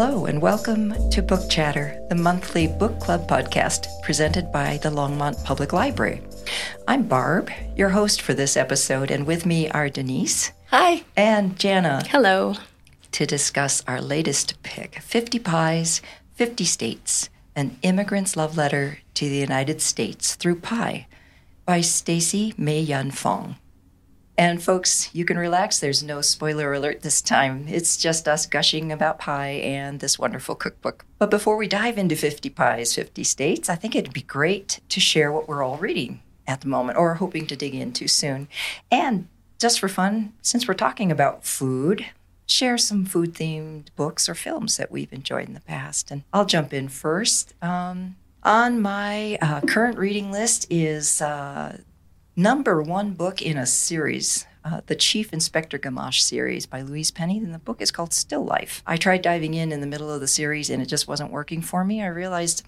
Hello, and welcome to Book Chatter, the monthly book club podcast presented by the Longmont Public Library. I'm Barb, your host for this episode, and with me are Denise. Hi. And Jana. Hello. To discuss our latest pick 50 Pies, 50 States An Immigrant's Love Letter to the United States Through Pie by Stacy Mei Yan Fong. And folks, you can relax. There's no spoiler alert this time. It's just us gushing about pie and this wonderful cookbook. But before we dive into 50 pies, 50 states, I think it'd be great to share what we're all reading at the moment or hoping to dig into soon. And just for fun, since we're talking about food, share some food themed books or films that we've enjoyed in the past. And I'll jump in first. Um, on my uh, current reading list is uh, number one book in a series, uh, the Chief Inspector Gamache series by Louise Penny. And the book is called Still Life. I tried diving in in the middle of the series and it just wasn't working for me. I realized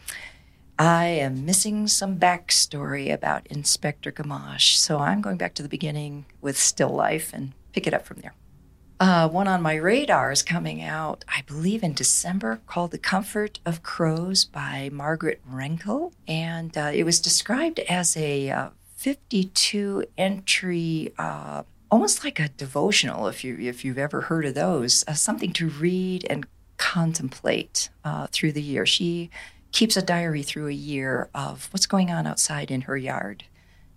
I am missing some backstory about Inspector Gamache. So I'm going back to the beginning with Still Life and pick it up from there. Uh, one on my radar is coming out, I believe, in December called The Comfort of Crows by Margaret Renkl. And uh, it was described as a uh, 52 entry, uh, almost like a devotional, if you if you've ever heard of those, uh, something to read and contemplate uh, through the year. She keeps a diary through a year of what's going on outside in her yard,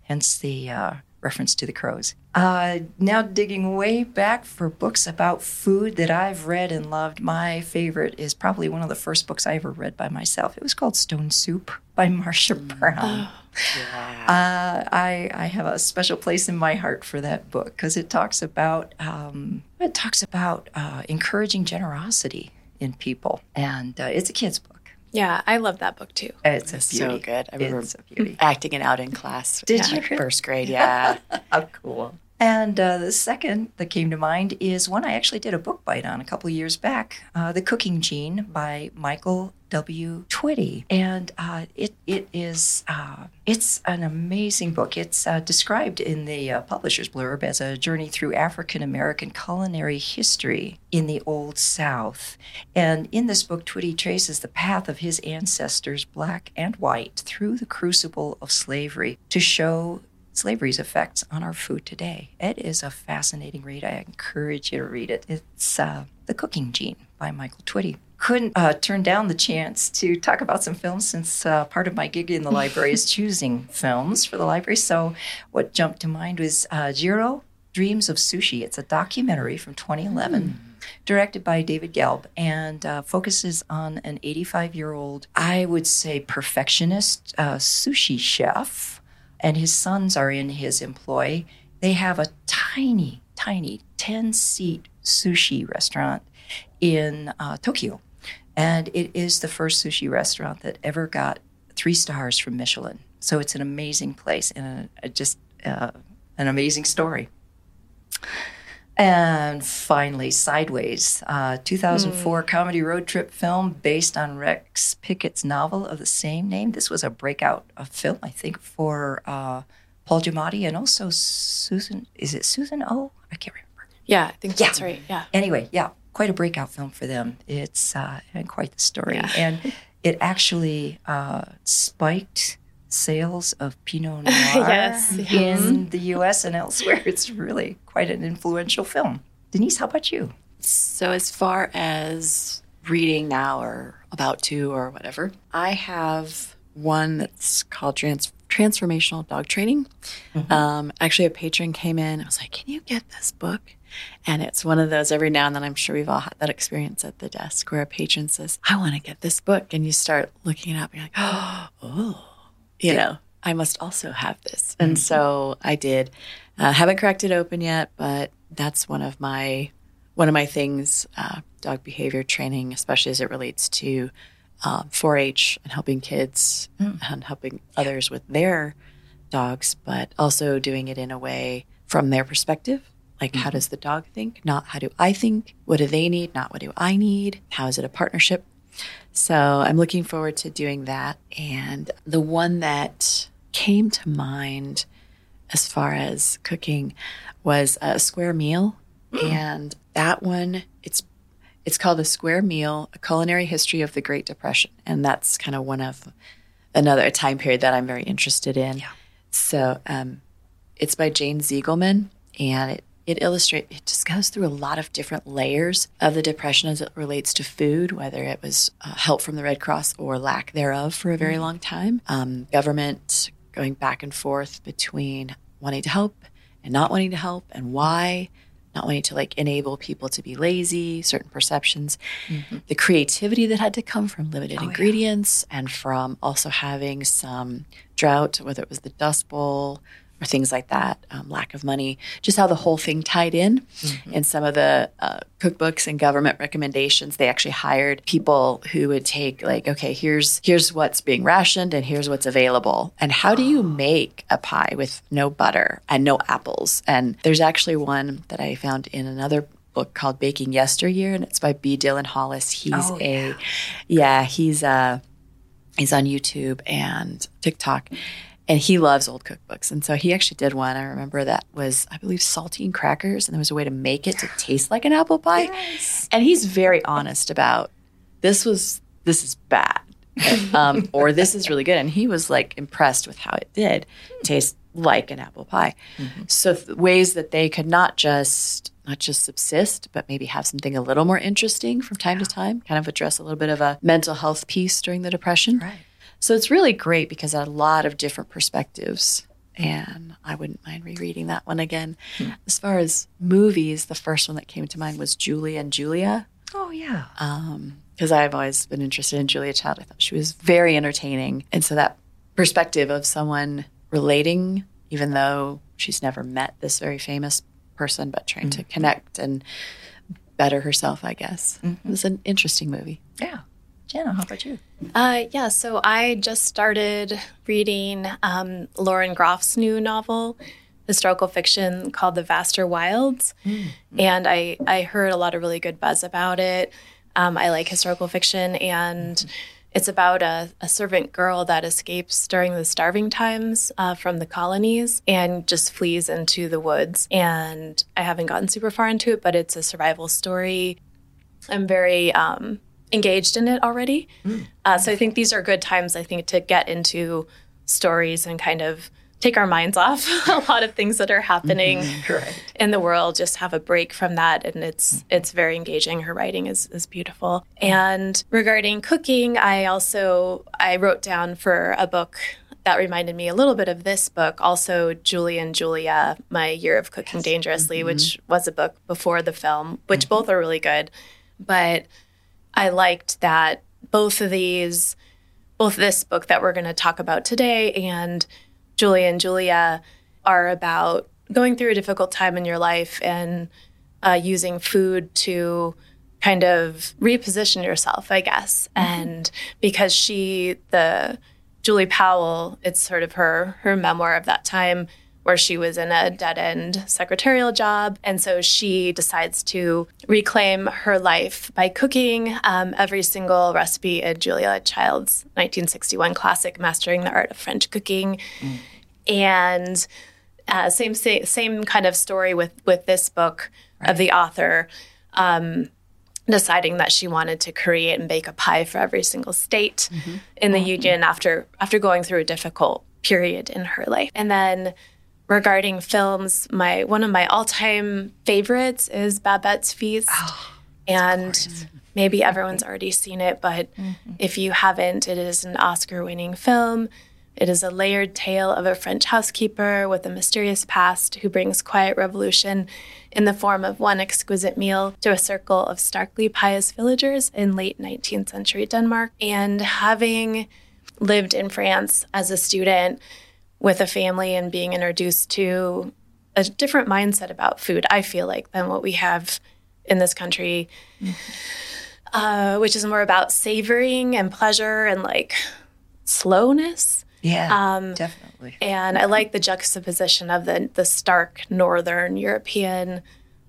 hence the uh, reference to the crows. Uh, now, digging way back for books about food that I've read and loved, my favorite is probably one of the first books I ever read by myself. It was called Stone Soup by Marcia mm. Brown. Oh, yeah. uh, I, I have a special place in my heart for that book because it talks about um, it talks about uh, encouraging generosity in people, and uh, it's a kid's book. Yeah, I love that book too. It's, it's so good. I remember acting it out in class. Did yeah, you? First grade, yeah. How cool. And uh, the second that came to mind is one I actually did a book bite on a couple of years back, uh, "The Cooking Gene" by Michael W. Twitty, and uh, it it is uh, it's an amazing book. It's uh, described in the uh, publisher's blurb as a journey through African American culinary history in the Old South, and in this book, Twitty traces the path of his ancestors, black and white, through the crucible of slavery to show slavery's effects on our food today. It is a fascinating read. I encourage you to read it. It's uh, The Cooking Gene by Michael Twitty. Couldn't uh, turn down the chance to talk about some films since uh, part of my gig in the library is choosing films for the library. So, what jumped to mind was uh, Jiro Dreams of Sushi. It's a documentary from 2011. Mm directed by David Gelb, and uh, focuses on an 85 year old, I would say, perfectionist uh, sushi chef and his sons are in his employ. They have a tiny, tiny 10 seat sushi restaurant in uh, Tokyo. And it is the first sushi restaurant that ever got three stars from Michelin. So it's an amazing place and a, a just uh, an amazing story. And finally, Sideways, uh, 2004 mm. comedy road trip film based on Rex Pickett's novel of the same name. This was a breakout film, I think, for uh, Paul Giamatti and also Susan. Is it Susan O? I can't remember. Yeah, I think yeah. that's right. Yeah. Anyway, yeah, quite a breakout film for them. It's uh, quite the story, yeah. and it actually uh, spiked sales of Pinot Noir yes, in the US and elsewhere. It's really quite an influential film. Denise, how about you? So, as far as reading now or about to or whatever, I have one that's called Trans- Transformational Dog Training. Mm-hmm. Um, actually, a patron came in. I was like, Can you get this book? And it's one of those every now and then, I'm sure we've all had that experience at the desk where a patron says, I want to get this book. And you start looking it up and you're like, Oh you know, I must also have this. And mm-hmm. so I did. Uh, haven't cracked it open yet, but that's one of my one of my things. Uh, dog behavior training, especially as it relates to um, 4-H and helping kids mm. and helping others with their dogs, but also doing it in a way from their perspective. Like, mm-hmm. how does the dog think? Not how do I think? What do they need? Not what do I need? How is it a partnership? So I'm looking forward to doing that. And the one that came to mind as far as cooking was a square meal. Mm. And that one, it's it's called a Square Meal A Culinary History of the Great Depression. And that's kind of one of another time period that I'm very interested in. Yeah. So um, it's by Jane Ziegelman, and it, it illustrates, it just goes through a lot of different layers of the Depression as it relates to food, whether it was uh, help from the Red Cross or lack thereof for a very long time, um, government going back and forth between wanting to help and not wanting to help, and why not wanting to like enable people to be lazy, certain perceptions, the creativity that had to come from limited ingredients and from also having some drought, whether it was the Dust Bowl or things like that, um, lack of money, just how the whole thing tied in. and some of the uh, cookbooks and government recommendations, they actually hired people who would take like, okay, here's here's what's being rationed and here's what's available, and how do you make a pie with no butter and no apples? And there's actually one that I found in another book called Baking Yesteryear, and it's by B. Dylan Hollis. He's Oh, a yeah, he's uh he's on YouTube and TikTok. And he loves old cookbooks. And so he actually did one. I remember that was, I believe, saltine crackers. And there was a way to make it to taste like an apple pie. And he's very honest about this was, this is bad. um, or this is really good. And he was like impressed with how it did taste like an apple pie. So th- ways that they could not just not just subsist, but maybe have something a little more interesting from time to time, kind of address a little bit of a mental health piece during the depression. Right. So it's really great because a lot of different perspectives. And I wouldn't mind rereading that one again. Hmm. As far as movies, the first one that came to mind was Julie and Julia Oh, yeah. Um, because I've always been interested in Julia Child. I thought she was very entertaining. And so that perspective of someone relating, even though she's never met this very famous person, but trying to mm-hmm. connect and better herself, I guess. Mm-hmm. It was an interesting movie. yeah. Jenna, how about you? Uh, yeah, so I just started reading um, Lauren Groff's new novel, historical fiction called The Vaster Wilds. And I, I heard a lot of really good buzz about it. Um, I like historical fiction, and it's about a, a servant girl that escapes during the starving times uh, from the colonies and just flees into the woods. And I haven't gotten super far into it, but it's a survival story. I'm very um, engaged in it already. Hmm. Uh, so I think these are good times, I think, to get into stories and kind of take our minds off a lot of things that are happening mm-hmm. Right. in the world. Just have a break from that, and it's it's very engaging. Her writing is is beautiful. And regarding cooking, I also I wrote down for a book. That reminded me a little bit of this book. Also, Julie and Julia, My Year of Cooking Dangerously, mm-hmm. which was a book before the film, which mm-hmm. both are really good. But I liked that both of these, both this book that we're going to talk about today and Julia and Julia are about going through a difficult time in your life and uh, using food to kind of reposition yourself, I guess. And because she, the Julie Powell, it's sort of her her memoir of that time where she was in a dead end secretarial job. And so she decides to reclaim her life by cooking um, every single recipe in Julia Child's 1961 classic, Mastering the Art of French Cooking. And uh, same, same same kind of story with with this book of the author um, deciding that she wanted to create and bake a pie for every single state in the union after after going through a difficult period in her life. And then regarding films, my one of my all-time favorites is Babette's Feast. Oh, and maybe everyone's already seen it, but mm-hmm. if you haven't, it is an Oscar-winning film. It is a layered tale of a French housekeeper with a mysterious past who brings quiet revolution in the form of one exquisite meal to a circle of starkly pious villagers in late 19th century Denmark. And having lived in France as a student with a family and being introduced to a different mindset about food, I feel like, than what we have in this country, uh, which is more about savoring and pleasure and like slowness. Yeah. Um, definitely. And I like the juxtaposition of the the stark northern European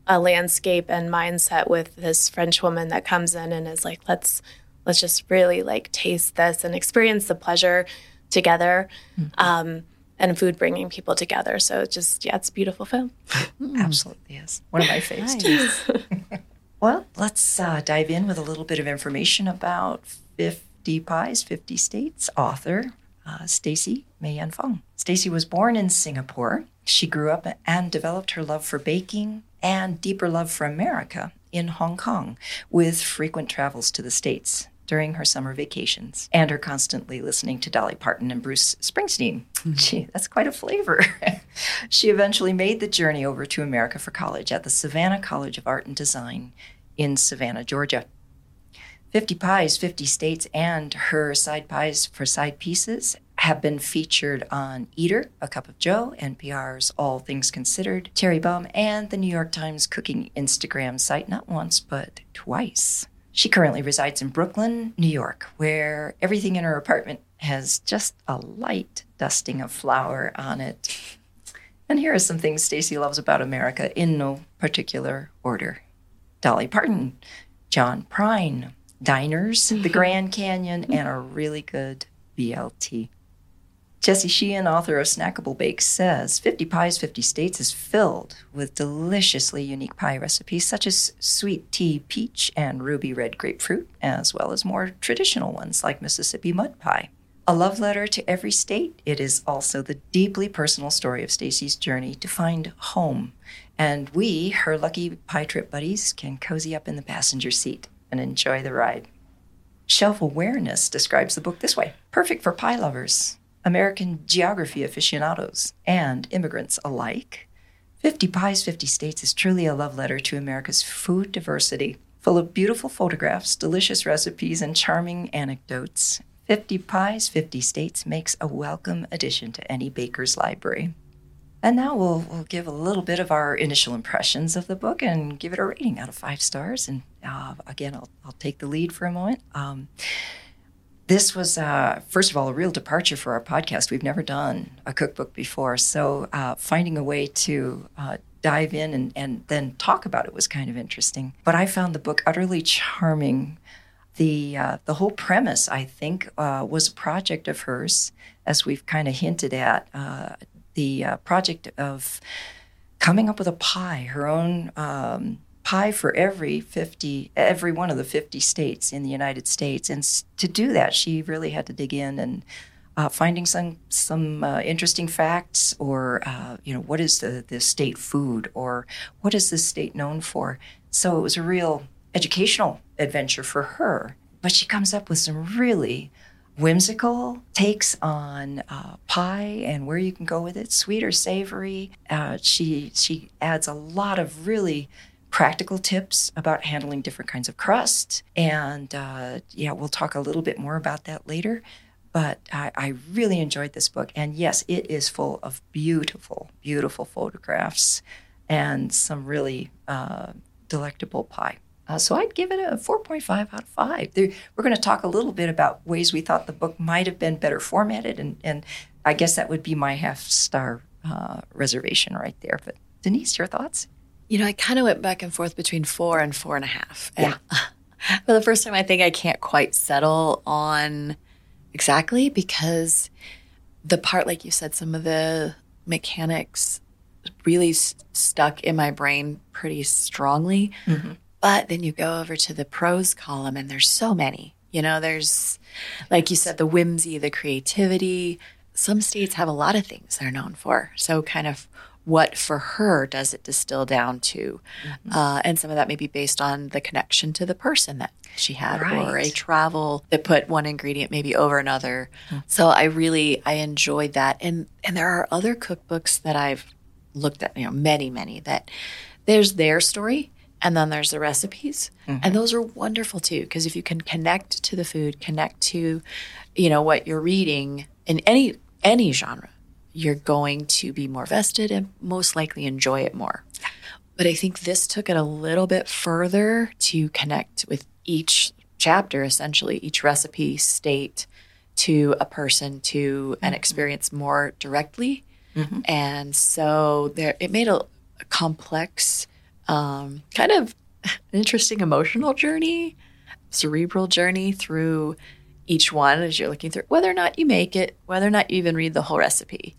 uh, landscape and mindset with this French woman that comes in and is like, let's let's just really like taste this and experience the pleasure together. Um, and food bringing people together. So it's just yeah, it's a beautiful film. Absolutely is. One of my faves too. Nice. Well, let's uh, dive in with a little bit of information about 50 Pies, 50 States author uh, Stacy Mei-Yan Fong. Stacy was born in Singapore. She grew up and developed her love for baking and deeper love for America in Hong Kong with frequent travels to the States during her summer vacations and her constantly listening to Dolly Parton and Bruce Springsteen. Mm-hmm. Gee, that's quite a flavor. she eventually made the journey over to America for college at the Savannah College of Art and Design in Savannah, Georgia. 50 Pies, 50 States, and her side pies for side pieces have been featured on Eater, A Cup of Joe, NPR's All Things Considered, Cherry Bombe, and the New York Times cooking Instagram site not once, but twice. She currently resides in Brooklyn, New York, where everything in her apartment has just a light dusting of flour on it. And here are some things Stacy loves about America in no particular order. Dolly Parton, John Prine, diners, the Grand Canyon, and a really good BLT. Jessie Sheehan, author of Snackable Bakes, says 50 Pies, 50 States is filled with deliciously unique pie recipes such as sweet tea peach and ruby red grapefruit, as well as more traditional ones like Mississippi mud pie. A love letter to every state, it is also the deeply personal story of Stacy's journey to find home. And we, her lucky pie trip buddies, can cozy up in the passenger seat and enjoy the ride. Shelf Awareness describes the book this way perfect for pie lovers American geography aficionados, and immigrants alike. 50 Pies, 50 States is truly a love letter to America's food diversity, full of beautiful photographs, delicious recipes, and charming anecdotes. 50 Pies, 50 States makes a welcome addition to any baker's library. And now we'll, we'll give a little bit of our initial impressions of the book and give it a rating out of five stars. And uh, again, I'll, I'll take the lead for a moment. Um, this was, uh, first of all, a real departure for our podcast. We've never done a cookbook before. So uh, finding a way to uh, dive in and, and then talk about it was kind of interesting. But I found the book utterly charming. The, uh, the whole premise, I think, uh, was a project of hers, as we've kind of hinted at. Uh, the project of coming up with a pie, her own um, pie for every 50 every one of the 50 states in the united states. And to do that she really had to dig in and uh, finding some some uh, interesting facts or uh, you know what is the, the state food or what is this state known for? So it was a real educational adventure for her. But she comes up with some really whimsical takes on uh, pie and where you can go with it sweet or savory. Uh, she she adds a lot of really practical tips about handling different kinds of crust. And uh, yeah, we'll talk a little bit more about that later. But I, I really enjoyed this book. And yes, it is full of beautiful, beautiful photographs and some really uh, delectable pie. Uh, so I'd give it a 4.5 out of 5. There, we're going to talk a little bit about ways we thought the book might have been better formatted, and, and I guess that would be my half star uh, reservation right there. But Denise, your thoughts? You know, I kind of went back and forth between four and four and a half. And yeah. for the first time, I think I can't quite settle on exactly because the part, like you said, some of the mechanics really s- stuck in my brain pretty strongly. Mm-hmm. But then you go over to the prose column, and there's so many. You know, there's, like you said, the whimsy, the creativity. Some states have a lot of things they're known for. So, kind of what for her does it distill down to? Mm-hmm. Uh, and some of that may be based on the connection to the person that she had right. or a travel that put one ingredient maybe over another. Mm-hmm. So I really, I enjoyed that. And, and there are other cookbooks that I've looked at, you know, many, many that there's their story and then there's the recipes mm-hmm. and those are wonderful too because if you can connect to the food connect to you know what you're reading in any any genre you're going to be more vested and most likely enjoy it more. But I think this took it a little bit further to connect with each chapter, essentially, each recipe state to a person to an mm-hmm. experience more directly. Mm-hmm. And so there, it made a, a complex, um, kind of interesting emotional journey, cerebral journey through each one as you're looking through, whether or not you make it, whether or not you even read the whole recipe.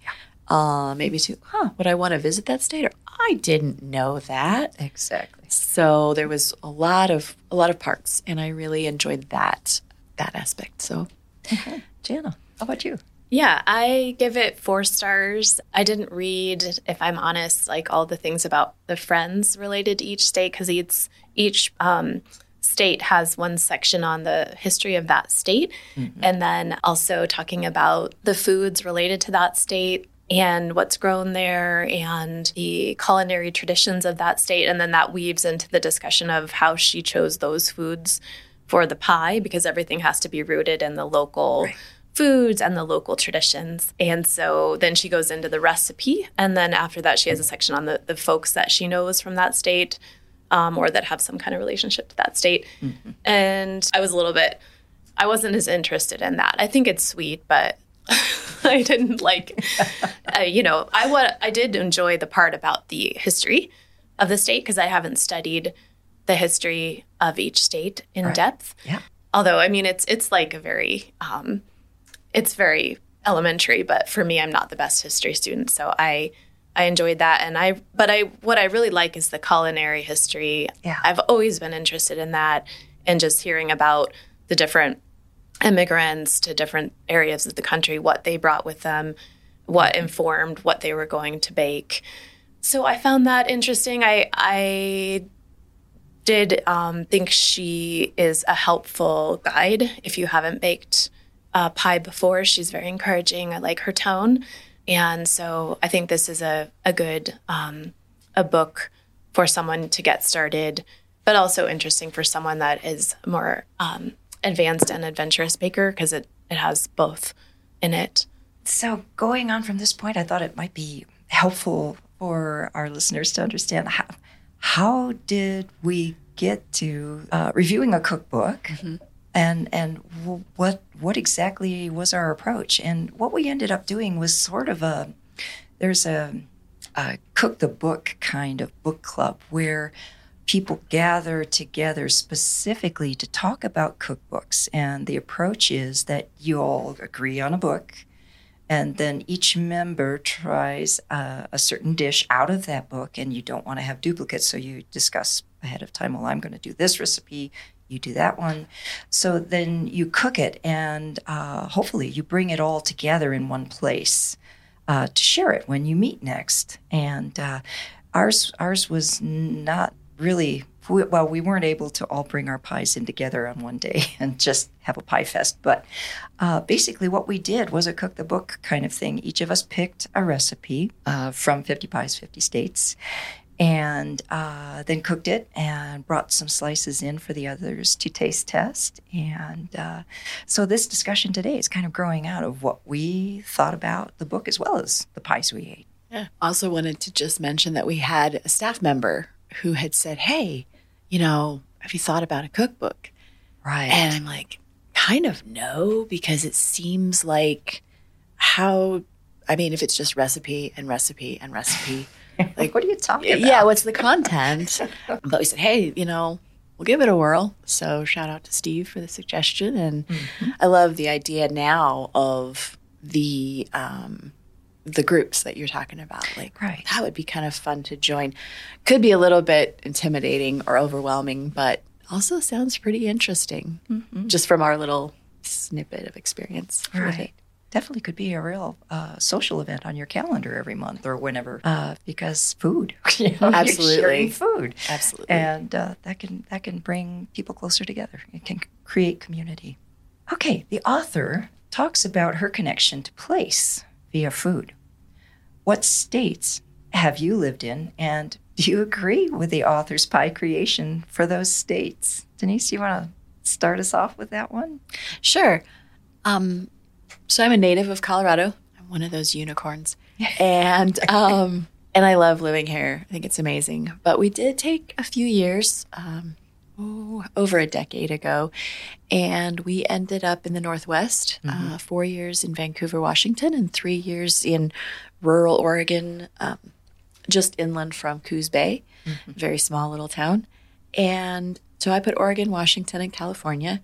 uh, maybe to, huh, would I want to visit that state? Or I didn't know that. Exactly. So there was a lot of a lot of parts, and I really enjoyed that that aspect. So, Jana, how about you? Yeah, I give it four stars. I didn't read, if I'm honest, like all the things about the friends related to each state because each each um, state has one section on the history of that state, mm-hmm. and then also talking about the foods related to that state and what's grown there and the culinary traditions of that state, and then that weaves into the discussion of how she chose those foods for the pie because everything has to be rooted in the local foods and the local traditions. And so then she goes into the recipe. And then after that, she has a section on the, the folks that she knows from that state um, or that have some kind of relationship to that state. And I was a little bit, I wasn't as interested in that. I think it's sweet, but. I didn't like, uh, you know, I what I did enjoy the part about the history of the state because I haven't studied the history of each state in depth. Yeah. Although, I mean, it's it's like a very, um, it's very elementary. But for me, I'm not the best history student, so I I enjoyed that. And I, but I what I really like is the culinary history. Yeah. I've always been interested in that, and just hearing about the different immigrants to different areas of the country, what they brought with them, what informed what they were going to bake. So I found that interesting. I I did um, think she is a helpful guide if you haven't baked uh, pie before. She's very encouraging. I like her tone, and so I think this is a a good um, a book for someone to get started, but also interesting for someone that is more um, advanced and adventurous baker because it it has both in it. So, going on from this point, I thought it might be helpful for our listeners to understand how, how did we get to uh, reviewing a cookbook and and what what exactly was our approach? And what we ended up doing was sort of a there's a, a cook the book kind of book club where people gather together specifically to talk about cookbooks. And the approach is that you all agree on a book and then each member tries a certain dish out of that book and you don't want to have duplicates so you discuss ahead of time well i'm going to do this recipe you do that one. So then you cook it and uh, hopefully you bring it all together in one place uh, to share it when you meet next. And uh, ours ours was not really well we weren't able to all bring our pies in together on one day and just have a pie fest. But uh, basically what we did was a cook the book kind of thing. Each of us picked a recipe uh, from 50 pies 50 states and uh, then cooked it and brought some slices in for the others to taste test and uh, so this discussion today is kind of growing out of what we thought about the book as well as the pies we ate Yeah. Also wanted to just mention that we had a staff member who had said, "Hey, you know, have you thought about a cookbook?" right And I'm like, "Kind of no, because it seems like how I mean, if it's just recipe and recipe and recipe, like what are you talking about yeah, what's the content?" but we said, "Hey, you know, we'll give it a whirl." So shout out to Steve for the suggestion, and I love the idea now of the um, the groups that you're talking about. Like, Right. that would be kind of fun to join. Could be a little bit intimidating or overwhelming, but also sounds pretty interesting, just from our little snippet of experience. Right. It. Definitely could be a real uh, social event on your calendar every month or whenever, uh, because food. You know, you're Absolutely. food, Absolutely. and uh, that can that can bring people closer together. It can create community. Okay, the author talks about her connection to place via food. What states have you lived in, and do you agree with the author's pie creation for those states? Denise, you want to start us off with that one? Sure. Um, so I'm a native of Colorado. I'm one of those unicorns, and um, and I love living here. I think it's amazing. But we did take a few years, um, oh, over a decade ago, and we ended up in the Northwest. Uh, four years in Vancouver, Washington, and three years in rural Oregon, um, just inland from Coos Bay, very small little town. And so I put Oregon, Washington, and California.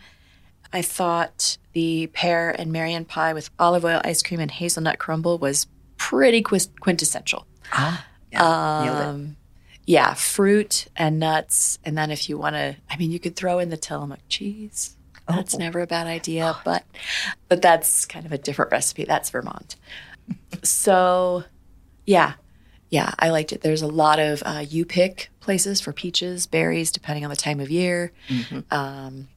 I thought the pear and Marion pie with olive oil ice cream and hazelnut crumble was pretty quintessential. Ah, yeah. Um, yeah, fruit and nuts. And then if you want to, I mean, you could throw in the Tillamook cheese. That's Oh. never a bad idea, but but that's kind of a different recipe. That's Vermont. so, yeah, yeah, I liked it. There's a lot of uh, you pick places for peaches, berries, depending on the time of year. Um,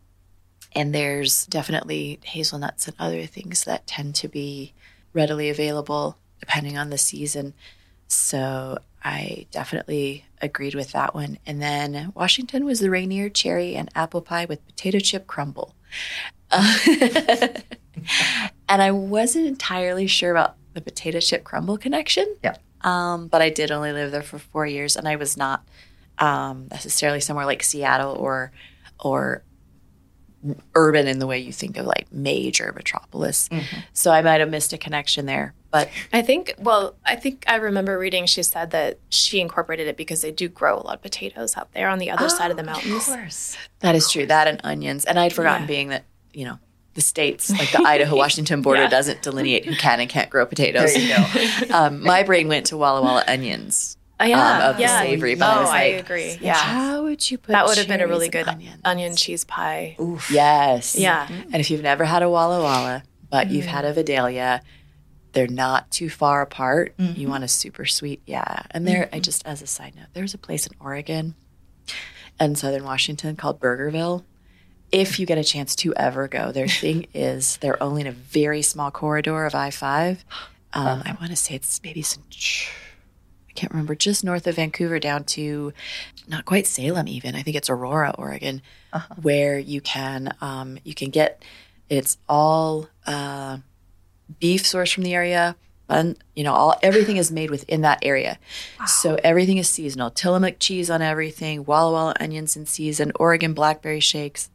and there's definitely hazelnuts and other things that tend to be readily available depending on the season. So I definitely agreed with that one. And then Washington was the Rainier cherry and apple pie with potato chip crumble. Uh, and I wasn't entirely sure about the potato chip crumble connection. Yeah. Um, but I did only live there for four years, and I was not um, necessarily somewhere like Seattle or or urban in the way you think of like major metropolis. So I might have missed a connection there. But I think, well, I think I remember reading she said that she incorporated it because they do grow a lot of potatoes out there on the other side of the mountains. Of course. that is true. That and onions. And I'd forgotten Yeah. being that, you know, the states, like the Idaho Washington border, Yeah. doesn't delineate who can and can't grow potatoes. There you go. um, my brain went to Walla Walla onions. Oh, yeah, um, of the yeah. savory, but oh, I oh, was I agree. Yeah, How would you put that would have been a really good onions? onion cheese pie. Oof. Yes. Yeah. Mm-hmm. And if you've never had a Walla Walla, but you've had a mm-hmm. Vidalia, they're not too far apart. You mm-hmm. want a super sweet, yeah. And there, I just as a side note, there's a place in Oregon and Southern Washington called Burgerville. If you get a chance to ever go, their thing is they're only in a very small corridor of I five. Um, uh-huh. I want to say it's maybe some. I can't remember, just north of Vancouver down to not quite Salem even. I think it's Aurora, Oregon, where you can um, you can get it's all uh, beef sourced from the area. And you know, all everything is made within that area, so everything is seasonal. Tillamook cheese on everything, Walla Walla onions in season, Oregon blackberry shakes,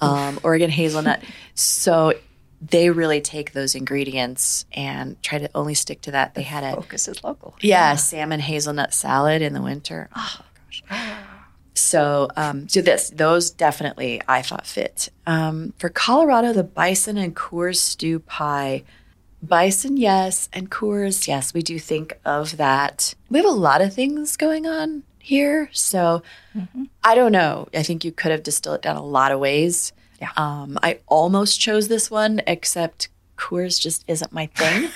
um, Oregon hazelnut. So they really take those ingredients and try to only stick to that. They had a Focus is local. yeah, salmon hazelnut salad in the winter. Oh gosh. So, um, so this those definitely I thought fit. Um, for Colorado, the bison and Coors stew pie. Bison, yes, and Coors, yes. We do think of that. We have a lot of things going on here, so I don't know. I think you could have distilled it down a lot of ways. Yeah. Um, I almost chose this one, except Coors just isn't my thing.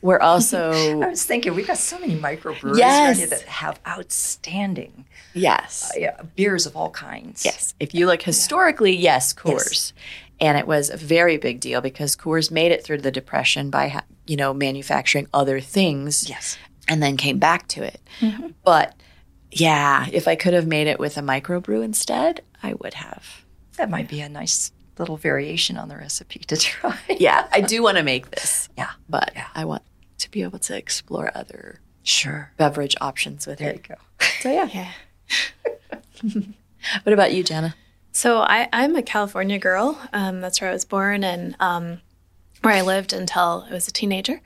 We're also I was thinking we've got so many microbreweries Yes. around here that have outstanding yes, uh, yeah, beers of all kinds. Yes. If you look historically, yes, Coors. And it was a very big deal because Coors made it through the Depression by, you know, manufacturing other things Yes. and then came back to it. But yeah, if I could have made it with a microbrew instead, I would have. That might be a nice little variation on the recipe to try. Yeah, I do want to make this, Yeah. but Yeah. I want to be able to explore other Sure. beverage options with it. There you go. So yeah. Yeah. What about you, Jana? So I, I'm a California girl. Um, that's where I was born and um, where I lived until I was a teenager.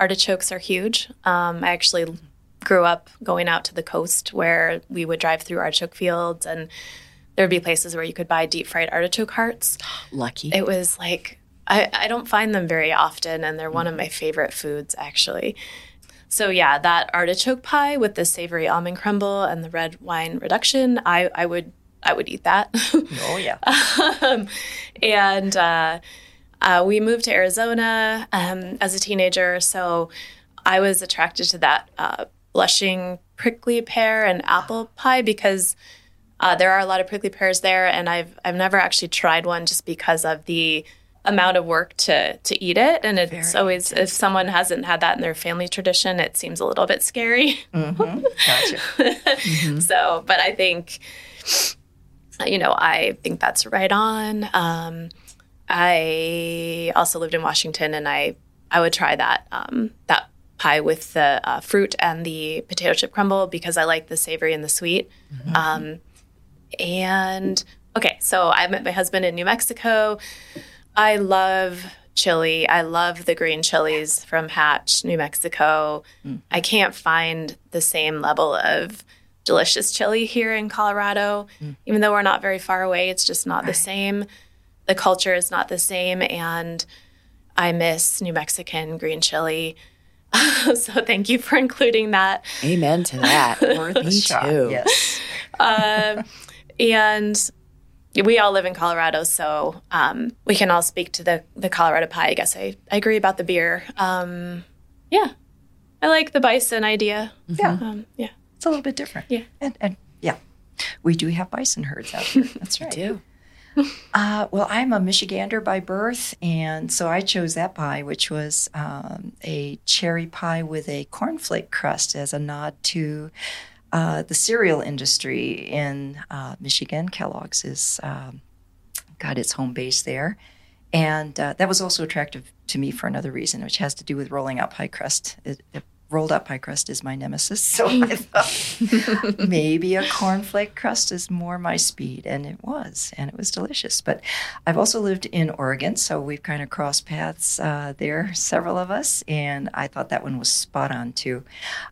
Artichokes are huge. Um, I actually grew up going out to the coast where we would drive through artichoke fields and there would be places where you could buy deep fried artichoke hearts. Lucky. It was like, I, I don't find them very often, and they're one of my favorite foods, actually. So, yeah, that artichoke pie with the savory almond crumble and the red wine reduction, I, I would. I would eat that. Oh yeah. um, and uh, uh, we moved to Arizona um, as a teenager, so I was attracted to that uh, blushing prickly pear and apple pie because uh, there are a lot of prickly pears there, and I've I've never actually tried one just because of the amount of work to to eat it, and it's Very always if someone hasn't had that in their family tradition, it seems a little bit scary. Mm-hmm. Gotcha. So, but I think, you know, I think that's right on. Um, I also lived in Washington, and I I would try that um, that pie with the uh, fruit and the potato chip crumble because I like the savory and the sweet. Um, and okay, so I met my husband in New Mexico. I love chili. I love the green chilies from Hatch, New Mexico. I can't find the same level of delicious chili here in Colorado. Even though we're not very far away, it's just not the same. The culture is not the same. And I miss New Mexican green chili. so thank you for including that. Amen to that. Worth a Me shot, too. Yes. Um, and we all live in Colorado, so um, we can all speak to the, the Colorado pie. I guess I, I agree about the beer. Um, yeah, I like the bison idea. Yeah. Um, yeah. It's a little bit different. Yeah. And, and yeah, we do have bison herds out here. That's right. do. Uh, well, I'm a Michigander by birth, and so I chose that pie, which was um, a cherry pie with a cornflake crust as a nod to uh, the cereal industry in uh, Michigan. Kellogg's is um, got its home base there. And uh, that was also attractive to me for another reason, which has to do with rolling out pie crust. It, it, rolled up pie crust is my nemesis. So I thought maybe a cornflake crust is more my speed. And it was, and it was delicious. But I've also lived in Oregon, so we've kind of crossed paths uh, there, several of us. And I thought that one was spot on too.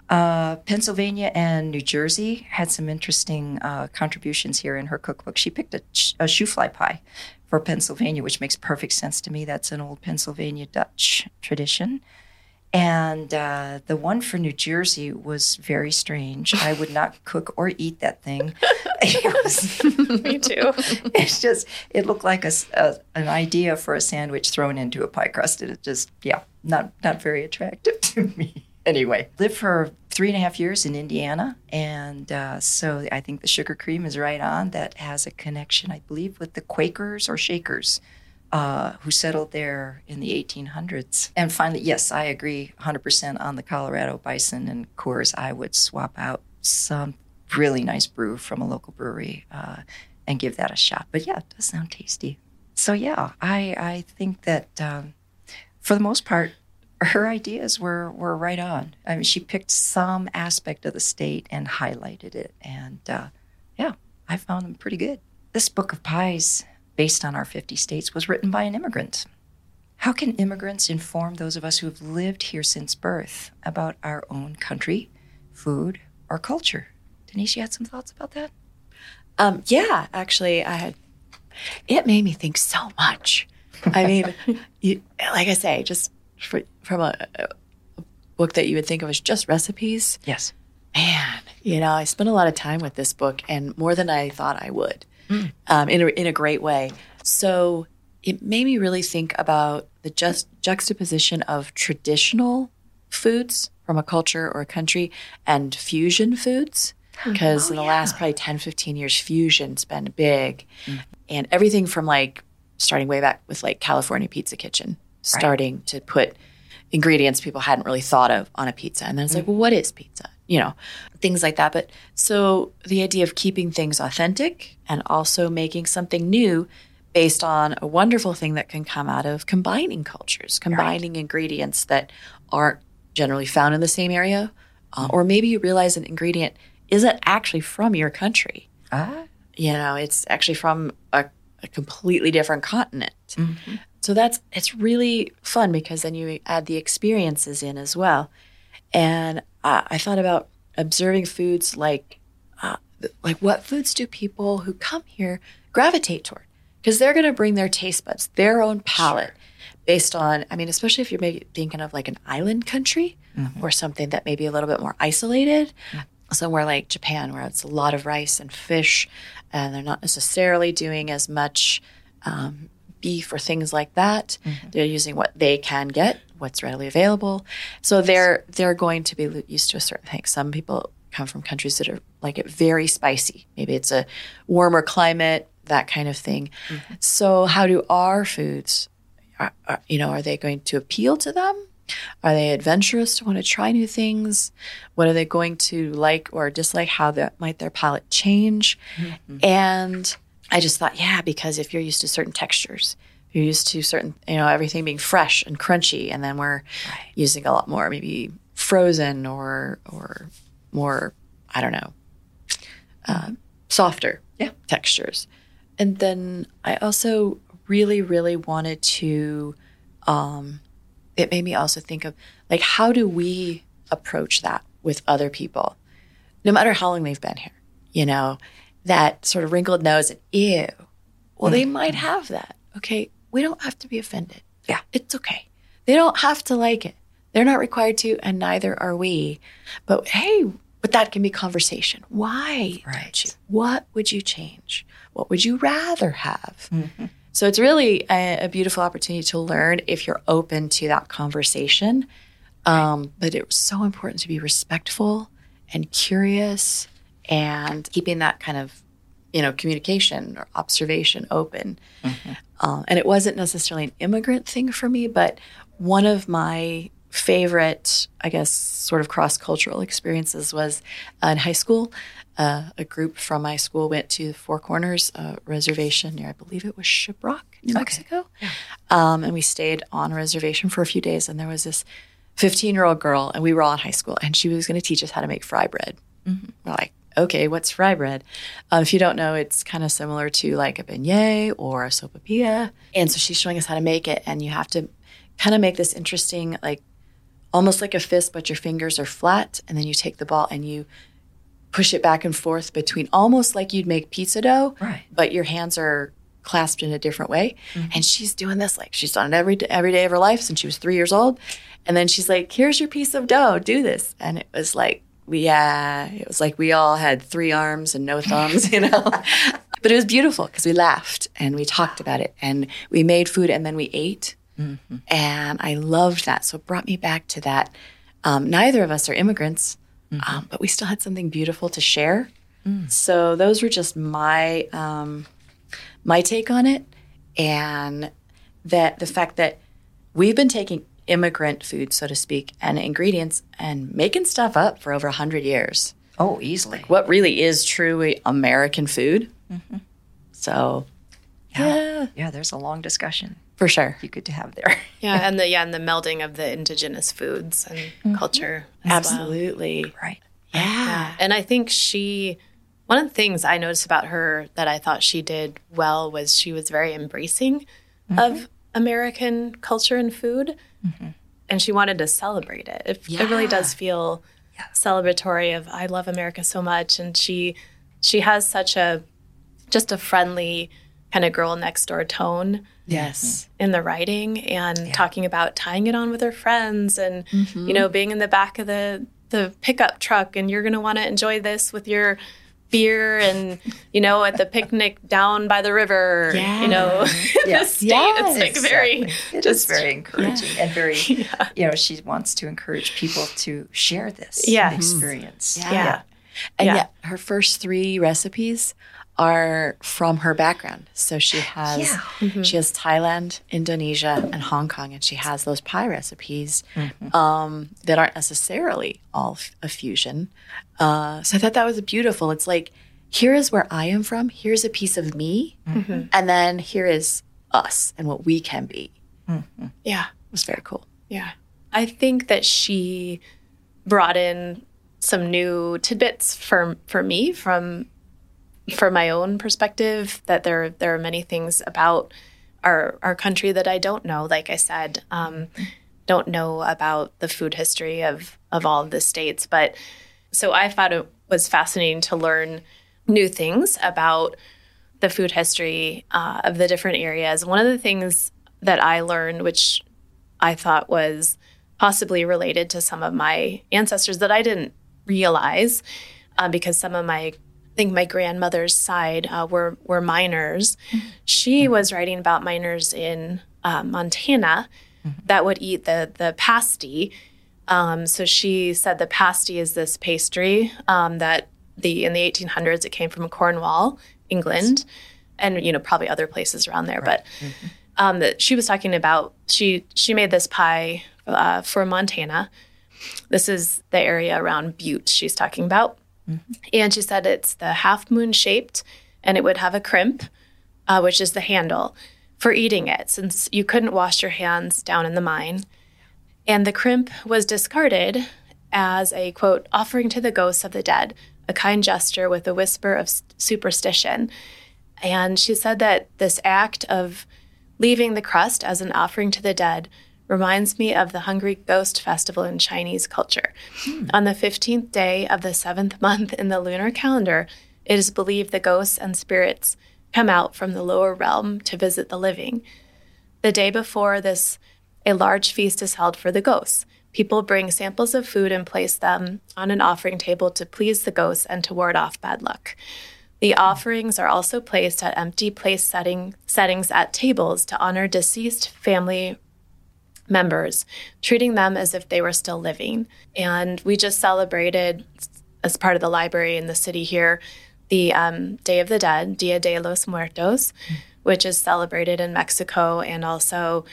Uh, Pennsylvania and New Jersey had some interesting uh, contributions here in her cookbook. She picked a, ch- a shoofly pie for Pennsylvania, which makes perfect sense to me. That's an old Pennsylvania Dutch tradition. And uh, the one for New Jersey was very strange. I would not cook or eat that thing. It was, Me too. it's just, it looked like a, a- an idea for a sandwich thrown into a pie crust. And it just, yeah, not, not very attractive to me. Anyway, lived for three and a half years in Indiana. And uh, so I think the sugar cream is right on. That has a connection, I believe, with the Quakers or Shakers uh, who settled there in the 1800s. And finally, yes, I agree 100% on the Colorado bison and Coors. I would swap out some really nice brew from a local brewery uh, and give that a shot. But yeah, it does sound tasty. So yeah, I, I think that um, for the most part, her ideas were, were right on. I mean, she picked some aspect of the state and highlighted it. And uh, yeah, I found them pretty good. This book of pies, based on our 50 states, was written by an immigrant. How can immigrants inform those of us who have lived here since birth about our own country, food, or culture? Denise, you had some thoughts about that? Um, yeah, actually, I had. It made me think so much. I mean, you, like I say, just for, from a, a book that you would think of as just recipes. Yes. Man, you know, I spent a lot of time with this book, and more than I thought I would, um, in a, in a great way. So it made me really think about the just juxtaposition of traditional foods from a culture or a country and fusion foods. Because in the last probably 10, 15 years, fusion's been big. And everything from like starting way back with like California Pizza Kitchen, starting to put ingredients people hadn't really thought of on a pizza. And then it's like, well, what is pizza? You know, things like that. But so the idea of keeping things authentic and also making something new based on a wonderful thing that can come out of combining cultures, combining ingredients that aren't generally found in the same area. Uh, or maybe you realize an ingredient isn't actually from your country. Ah, You know, it's actually from a, a completely different continent. So that's it's really fun because then you add the experiences in as well. And uh, I thought about observing foods like uh, like what foods do people who come here gravitate toward? Because they're going to bring their taste buds, their own palate, based on. I mean, especially if you're maybe thinking of like an island country or something that may be a little bit more isolated. Somewhere like Japan, where it's a lot of rice and fish, and they're not necessarily doing as much um, beef or things like that. Mm-hmm. They're using what they can get, what's readily available. So they're they're going to be used to a certain thing. Some people come from countries that are like it very spicy. Maybe it's a warmer climate, that kind of thing. Mm-hmm. So how do our foods, are, are, you know, are they going to appeal to them? Are they adventurous to want to try new things? What are they going to like or dislike? How that might their palate change? Mm-hmm. And I just thought, yeah, because if you're used to certain textures, you're used to certain, you know, everything being fresh and crunchy, and then we're using a lot more maybe frozen or or more, I don't know, uh, softer Yeah. textures. And then I also really, really wanted to. Um, it made me also think of like how do we approach that with other people, no matter how long they've been here. You know, that sort of wrinkled nose and ew. Well, they might have that. Okay, we don't have to be offended. Yeah. it's okay. They don't have to like it. They're not required to, and neither are we. But hey, but that can be conversation. Why? Right. you? What would you change? What would you rather have? So it's really a, a beautiful opportunity to learn if you're open to that conversation. Um, but it was so important to be respectful and curious and keeping that kind of you know communication or observation open. Uh, and it wasn't necessarily an immigrant thing for me, but one of my favorite, I guess, sort of cross cultural experiences was uh, in high school. Uh, a group from my school went to Four Corners uh, reservation near, I believe it was Shiprock, New Mexico. Um, and we stayed on a reservation for a few days. And there was this 15 year old girl, and we were all in high school, and she was going to teach us how to make fry bread. We're like, okay, what's fry bread? Uh, if you don't know, it's kind of similar to like a beignet or a sopapilla. And so she's showing us how to make it, and you have to kind of make this interesting, like almost like a fist, but your fingers are flat, and then you take the ball and you push it back and forth between almost like you'd make pizza dough, Right. but your hands are clasped in a different way. And she's doing this like she's done it every every day of her life since she was three years old. And then she's like, "Here's your piece of dough. Do this." And it was like, yeah, it was like we all had three arms and no thumbs, you know. but it was beautiful because we laughed and we talked about it and we made food and then we ate. And I loved that. So it brought me back to that. Um, neither of us are immigrants, um, but we still had something beautiful to share. So those were just my um, my take on it, and that the fact that we've been taking immigrant food, so to speak, and ingredients and making stuff up for over hundred years. Oh, easily. What really is truly American food? Mm-hmm. So, yeah, Yeah, there's a long discussion for sure. you could have there. Yeah, and the yeah, and the melding of the indigenous foods and mm-hmm. culture. as well. Absolutely. right. Yeah. Yeah. And I think she, one of the things I noticed about her that I thought she did well was she was very embracing mm-hmm. of American culture and food. Mm-hmm. And she wanted to celebrate it. It, it really does feel celebratory of I love America so much. And she she has such a just a friendly kind of girl next door tone Yes. in the writing and talking about tying it on with her friends and you mm-hmm. know being in the back of the the pickup truck and you're going to want to enjoy this with your beer and you know at the picnic down by the river you know in the state. It's like very It is just very encouraging and very, you know, she wants to encourage people to share this Yes. experience. yeah. And Yeah. yet, her first three recipes are from her background. So she has Yeah. Mm-hmm. she has Thailand, Indonesia, and Hong Kong, and she has those pie recipes Mm-hmm. um, that aren't necessarily all f- a fusion. Uh, so I thought that was beautiful. It's like here is where I am from. Here's a piece of me, Mm-hmm. and then here is us and what we can be. yeah It was very cool. Yeah. I think that she brought in some new tidbits for for me from from my own perspective that there there are many things about our our country that I don't know. Like I said um, don't know about the food history of of all of the states but so I thought it was fascinating to learn new things about the food history uh, of the different areas. One of the things that I learned which I thought was possibly related to some of my ancestors that I didn't realize uh, because some of my think my grandmother's side uh, were were miners. She was writing about miners in uh, Montana that would eat the the pasty. Um, so she said the pasty is this pastry um, that the in the 1800s it came from Cornwall, England, and you know probably other places around there, but um, that she was talking about. She she made this pie uh, for Montana. This is the area around Butte she's talking about, and she said it's the half moon shaped, and it would have a crimp, uh, which is the handle for eating it, since you couldn't wash your hands down in the mine, and the crimp was discarded as a quote offering to the ghosts of the dead, a kind gesture with a whisper of superstition. And she said that this act of leaving the crust as an offering to the dead reminds me of the Hungry Ghost Festival in Chinese culture. Hmm. On the 15th day of the seventh month in the lunar calendar, it is believed the ghosts and spirits come out from the lower realm to visit the living. The day before this, a large feast is held for the ghosts. People bring samples of food and place them on an offering table to please the ghosts and to ward off bad luck. The offerings are also placed at empty place setting, settings at tables to honor deceased family members, treating them as if they were still living. And we just celebrated, as part of the library in the city here, the um, Day of the Dead, Dia de los Muertos, which is celebrated in Mexico and also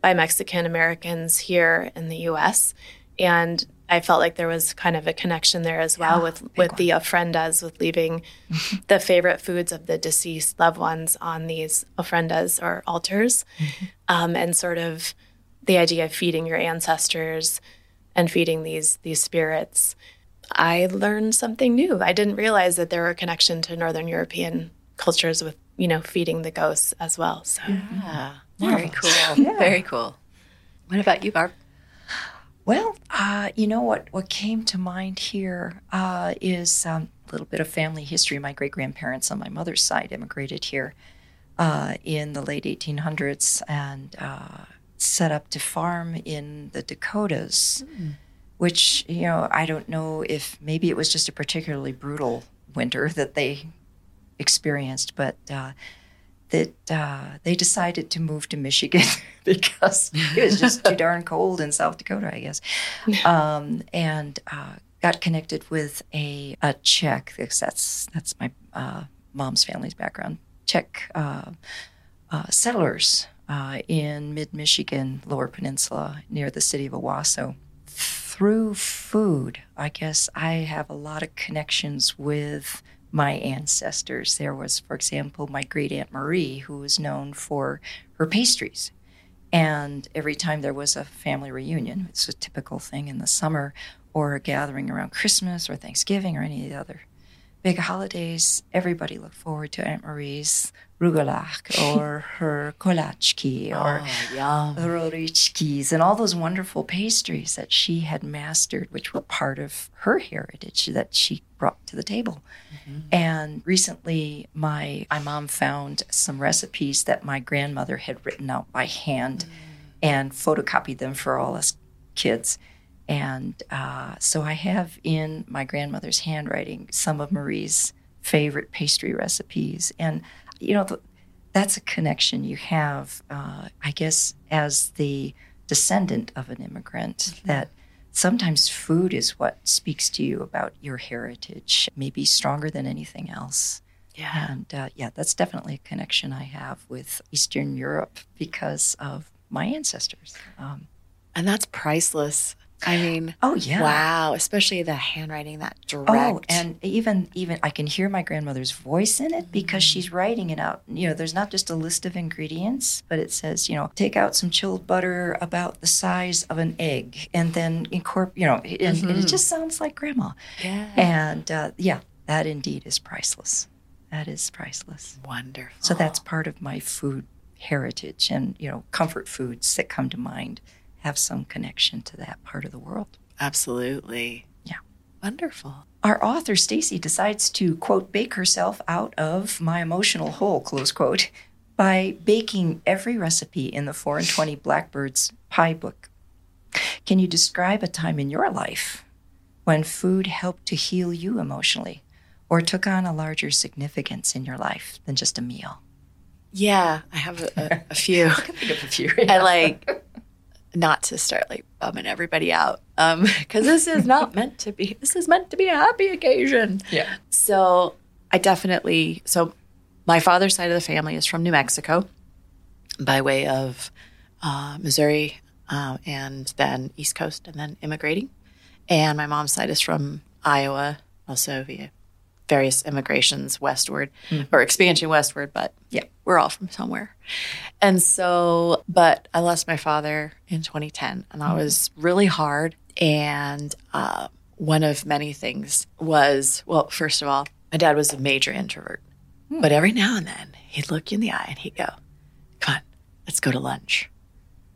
by Mexican Americans here in the US. And I felt like there was kind of a connection there as well yeah, with, with the ofrendas, with leaving the favorite foods of the deceased loved ones on these ofrendas or altars, mm-hmm. um, and sort of the idea of feeding your ancestors and feeding these these spirits. I learned something new. I didn't realize that there were a connection to Northern European cultures with you know feeding the ghosts as well. So yeah, very cool. Yeah. Very cool. What about you, Barb? Well, uh, you know what? What came to mind here uh, is um, a little bit of family history. My great grandparents on my mother's side immigrated here uh, in the late 1800s and uh, set up to farm in the Dakotas, mm. which you know I don't know if maybe it was just a particularly brutal winter that they experienced, but uh, that uh, they decided to move to Michigan because it was just too darn cold in South Dakota, I guess, um, and uh, got connected with a, a Czech. That's that's my uh, mom's family's background. Czech uh, uh, settlers uh, in mid Michigan, Lower Peninsula, near the city of Owosso. Through food, I guess I have a lot of connections with my ancestors. There was, for example, my great aunt Marie, who was known for her pastries. And every time there was a family reunion, it's a typical thing in the summer, or a gathering around Christmas or Thanksgiving or any of the other big holidays, everybody looked forward to Aunt Marie's rugelach or her kolachki or oh, rorichkis and all those wonderful pastries that she had mastered, which were part of her heritage that she brought to the table. Mm-hmm. And recently, my my mom found some recipes that my grandmother had written out by hand mm. and photocopied them for all us kids. And uh, so I have in my grandmother's handwriting some of Marie's favorite pastry recipes. And, you know, th- that's a connection you have, uh, I guess, as the descendant of an immigrant, mm-hmm. that sometimes food is what speaks to you about your heritage, maybe stronger than anything else. Yeah. And uh, yeah, that's definitely a connection I have with Eastern Europe because of my ancestors. Um, and that's priceless. I mean, oh yeah, wow! Especially the handwriting, that direct. Oh, and even even I can hear my grandmother's voice in it because mm. she's writing it out. You know, there's not just a list of ingredients, but it says, you know, take out some chilled butter about the size of an egg, and then incorporate. You know, and, mm-hmm. and, it just sounds like grandma. Yeah. And uh, yeah, that indeed is priceless. That is priceless. Wonderful. So that's part of my food heritage, and you know, comfort foods that come to mind have some connection to that part of the world. Absolutely. Yeah. Wonderful. Our author, Stacy, decides to, quote, bake herself out of my emotional hole, close quote, by baking every recipe in the 4 and 20 Blackbirds pie book. Can you describe a time in your life when food helped to heal you emotionally or took on a larger significance in your life than just a meal? Yeah, I have a, a few. I can think of a few. Yeah. I like not to start like bumming everybody out um because this is not meant to be this is meant to be a happy occasion. Yeah. So i definitely so my father's side of the family is from new mexico by way of uh, missouri uh, and then east coast and then immigrating. And my mom's side is from iowa also via various immigrations westward mm-hmm. or expansion westward, but yeah, we're all from somewhere. And so, but I lost my father in 2010, and that mm-hmm. was really hard. And uh, one of many things was well, first of all, my dad was a major introvert, mm-hmm. but every now and then he'd look you in the eye and he'd go, Come on, let's go to lunch.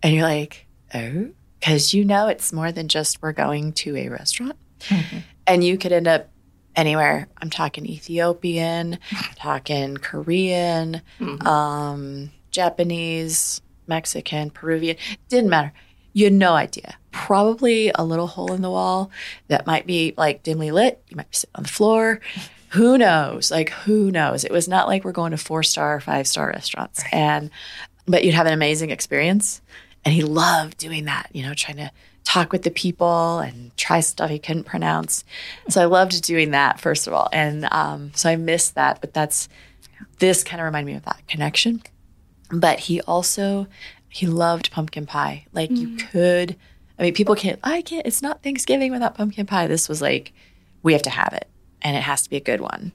And you're like, Oh, because you know it's more than just we're going to a restaurant. Mm-hmm. And you could end up anywhere. I'm talking Ethiopian, talking Korean, mm-hmm. um, Japanese, Mexican, Peruvian. Didn't matter. You had no idea. Probably a little hole in the wall that might be like dimly lit. You might be sitting on the floor. Who knows? Like, who knows? It was not like we're going to four star, five star restaurants. And, but you'd have an amazing experience. And he loved doing that, you know, trying to talk with the people and try stuff he couldn't pronounce. So I loved doing that, first of all. And um, so I missed that, but that's, this kind of reminded me of that connection. But he also, he loved pumpkin pie. Like mm. you could, I mean, people can't, I can't, it's not Thanksgiving without pumpkin pie. This was like, we have to have it and it has to be a good one.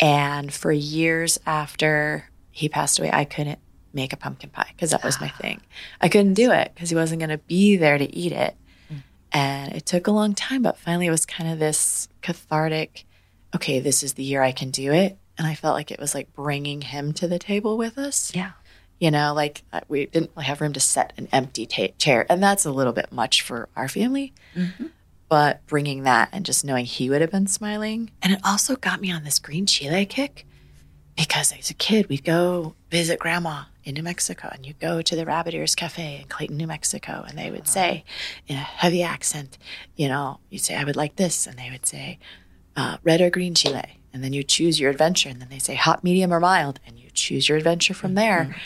And for years after he passed away, I couldn't make a pumpkin pie because that was my thing. I couldn't do it because he wasn't going to be there to eat it. And it took a long time, but finally it was kind of this cathartic, okay, this is the year I can do it. And I felt like it was like bringing him to the table with us. Yeah. You know, like uh, we didn't have room to set an empty ta- chair. And that's a little bit much for our family. Mm-hmm. But bringing that and just knowing he would have been smiling. And it also got me on this green chile kick because as a kid, we'd go visit grandma in New Mexico and you go to the Rabbit Ears Cafe in Clayton, New Mexico, and they would say in a heavy accent, you know, you'd say, I would like this. And they would say, uh, red or green chile. And then you choose your adventure. And then they say hot, medium, or mild. And you choose your adventure from there. Mm-hmm.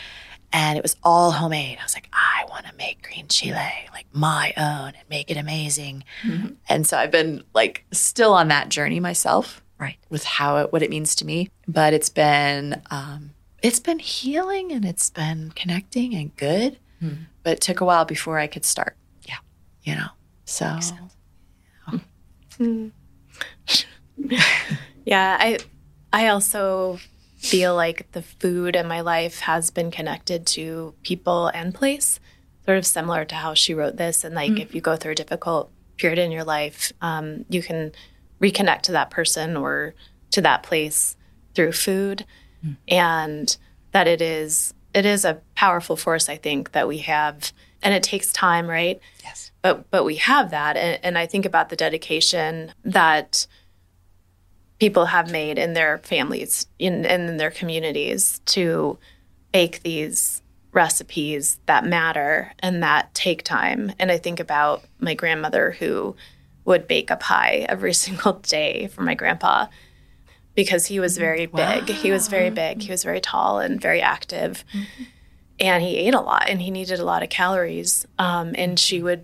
And it was all homemade. I was like, I want to make green chile like my own and make it amazing. Mm-hmm. And so I've been like still on that journey myself. Right. With how it, what it means to me. But it's been, um, it's been healing and it's been connecting and good. Mm-hmm. But it took a while before I could start. Yeah. You know, so. Mm. yeah. I, I also feel like the food in my life has been connected to people and place, sort of similar to how she wrote this. And like, mm-hmm. if you go through a difficult period in your life, um, you can reconnect to that person or to that place through food, mm-hmm. and that it is it is a powerful force. I think that we have, and it takes time, right? Yes. But but we have that, and, and I think about the dedication that people have made in their families in, in their communities to bake these recipes that matter and that take time. And I think about my grandmother who would bake a pie every single day for my grandpa because he was very big. He was very big. He was very tall and very active. Mm-hmm. And he ate a lot and he needed a lot of calories. Um, and she would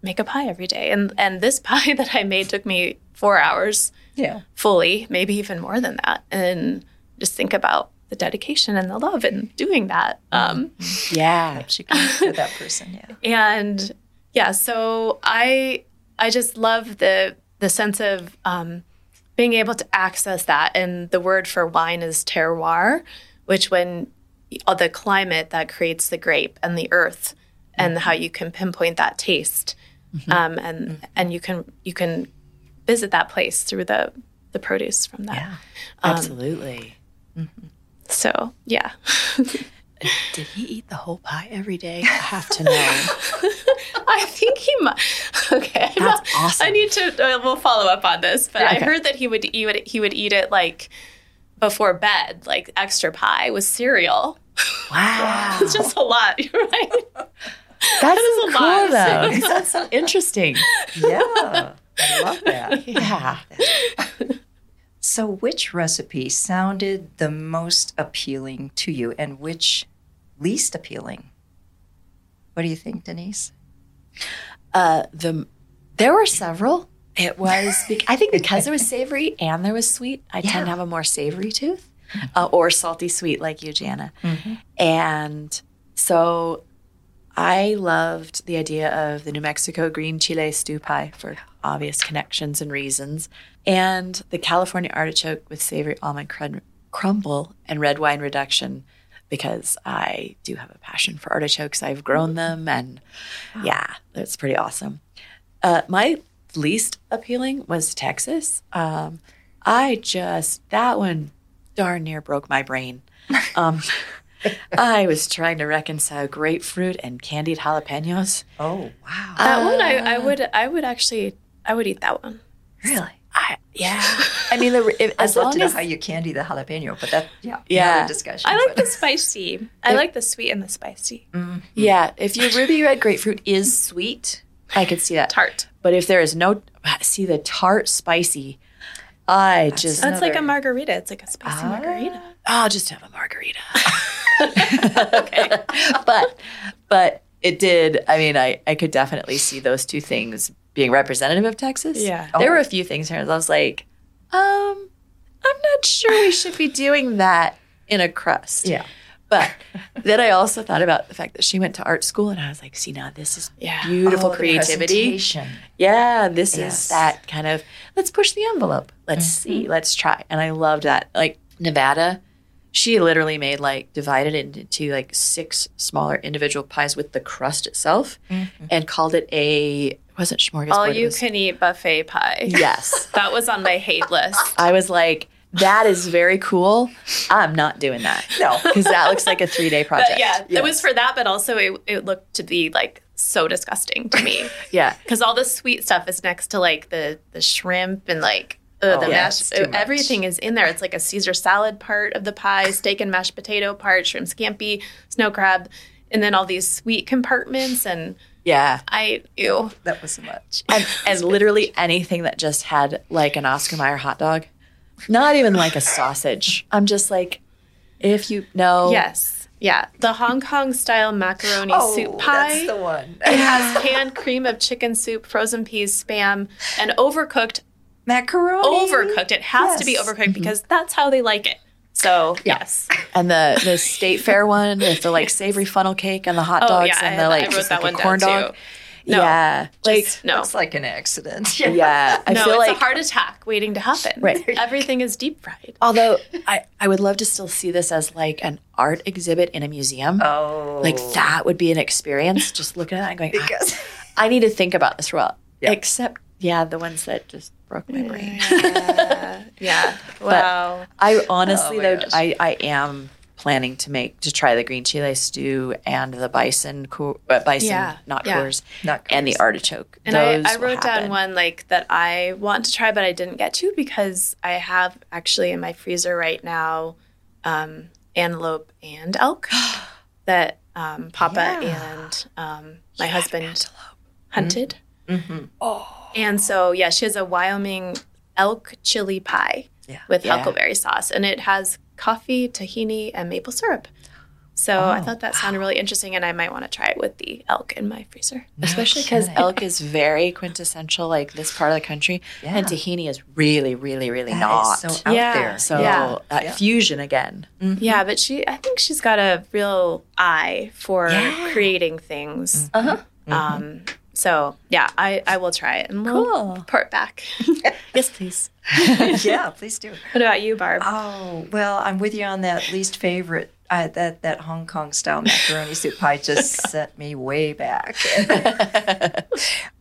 make a pie every day. And and this pie that I made took me four hours yeah fully maybe even more than that and just think about the dedication and the love in doing that um, yeah she with that person yeah and yeah so i i just love the the sense of um, being able to access that and the word for wine is terroir which when the climate that creates the grape and the earth and mm-hmm. how you can pinpoint that taste mm-hmm. um, and mm-hmm. and you can you can visit that place through the the produce from that. Yeah, um, absolutely. Mm-hmm. So yeah. Did he eat the whole pie every day? I have to know. I think he might. Okay, that's not, awesome. I need to. Uh, we'll follow up on this, but okay. I heard that he would he would he would eat it like before bed, like extra pie with cereal. Wow, it's just a lot, you're right? That's that is so cool, though. That's so interesting. Yeah. I love that. yeah. so, which recipe sounded the most appealing to you and which least appealing? What do you think, Denise? Uh, the there were several. It was I think because it was savory and there was sweet. I yeah. tend to have a more savory tooth, uh, or salty sweet like you, Jana. Mm-hmm. And so I loved the idea of the New Mexico green chile stew pie for obvious connections and reasons, and the California artichoke with savory almond crumble and red wine reduction because I do have a passion for artichokes. I've grown them, and yeah, it's pretty awesome. Uh, my least appealing was Texas. Um, I just that one darn near broke my brain. Um, I was trying to reconcile grapefruit and candied jalapenos. Oh wow! That uh, one I, I would I would actually I would eat that one. Really? I, yeah. I mean, the, if, I'd as love long to know as how you candy the jalapeno, but that yeah, Yeah. another discussion. I like but- the spicy. I like the sweet and the spicy. Mm-hmm. yeah, if your ruby red grapefruit is sweet, I could see that. Tart. But if there is no, see the tart spicy, I just oh, That's like a margarita. It's like a spicy ah. margarita. Ah, I'll just have a margarita. okay. But but it did, I mean, I, I could definitely see those two things being representative of Texas. Yeah. There were a few things here. I was like, um, I'm not sure we should be doing that in a crust. Yeah. But then I also thought about the fact that she went to art school and I was like, see now this is Yeah. beautiful Oh, creativity. Yeah, this Yes. is that kind of let's push the envelope. Let's see, let's try. And I loved that. Like Nevada, she literally made like divided it into like six smaller individual pies with the crust itself and called it a wasn't smorgasbord. All you was- can eat buffet pie. Yes. That was on my hate list. I was like, that is very cool. I'm not doing that. No. Because that looks like a three day project. But yeah, it was for that, but also it, it looked to be like so disgusting to me Yeah. because all the sweet stuff is next to like the the shrimp and like uh, the Oh, yeah, mashed. too much. everything is in there. It's like a Caesar salad part of the pie, steak and mashed potato part, shrimp scampi, snow crab, and then all these sweet compartments. And Yeah. I ew. That was so much. and, and literally anything that just had like an Oscar Mayer hot dog, not even like a sausage. I'm just like, if you know, Yes, yeah, the Hong Kong style macaroni oh, soup pie. Oh, That's the one. It has canned cream of chicken soup, frozen peas, spam, and overcooked. Macaroni. Overcooked. It has to be Yes. overcooked mm-hmm. because that's how they like it. So yes. and the the state fair one with the like savory funnel cake and the hot Oh, dogs yeah, and the like I just that like one a corn down, dog. too. No, yeah, like Just- no, Looks like an accident. yeah, I no, feel it's like a heart attack waiting to happen. Right. Everything is deep fried. although I I would love to still see this as like an art exhibit in a museum. Oh. Like that would be an experience. Just looking at it and going, "Ah, Because I need to think about this for a while. Yeah. Except, yeah, the ones that just broke my brain. Yeah. Wow. I honestly, Oh though, gosh. I, I am planning to make to try the green chile stew and the bison, coo- uh, bison, Yeah, not yeah. coors, Not and the artichoke. And Those I, I wrote down one like that I want to try, but I didn't get to because I have actually in my freezer right now um, antelope and elk that um, Papa and um, my husband hunted. Mm-hmm. And so, yeah, she has a Wyoming elk chili pie Yeah. with Yeah. huckleberry sauce, and it has coffee, tahini, and maple syrup. So I Oh, thought that sounded really interesting, and I might want to try it with the elk in my freezer. Especially because elk is very quintessential, like this part of the country, and tahini is really, really, really That not. so out Yeah. there. so Yeah. that Yeah. fusion again. Yeah, but she, I think she's got a real eye for Yeah. creating things. Uh-huh. Um, so yeah, I, I will try it and we'll Cool. report back. Yes, please. yeah, please do. what about you, Barb? Oh well, I'm with you on that least favorite. Uh, that that Hong Kong style macaroni soup pie just sent me way back.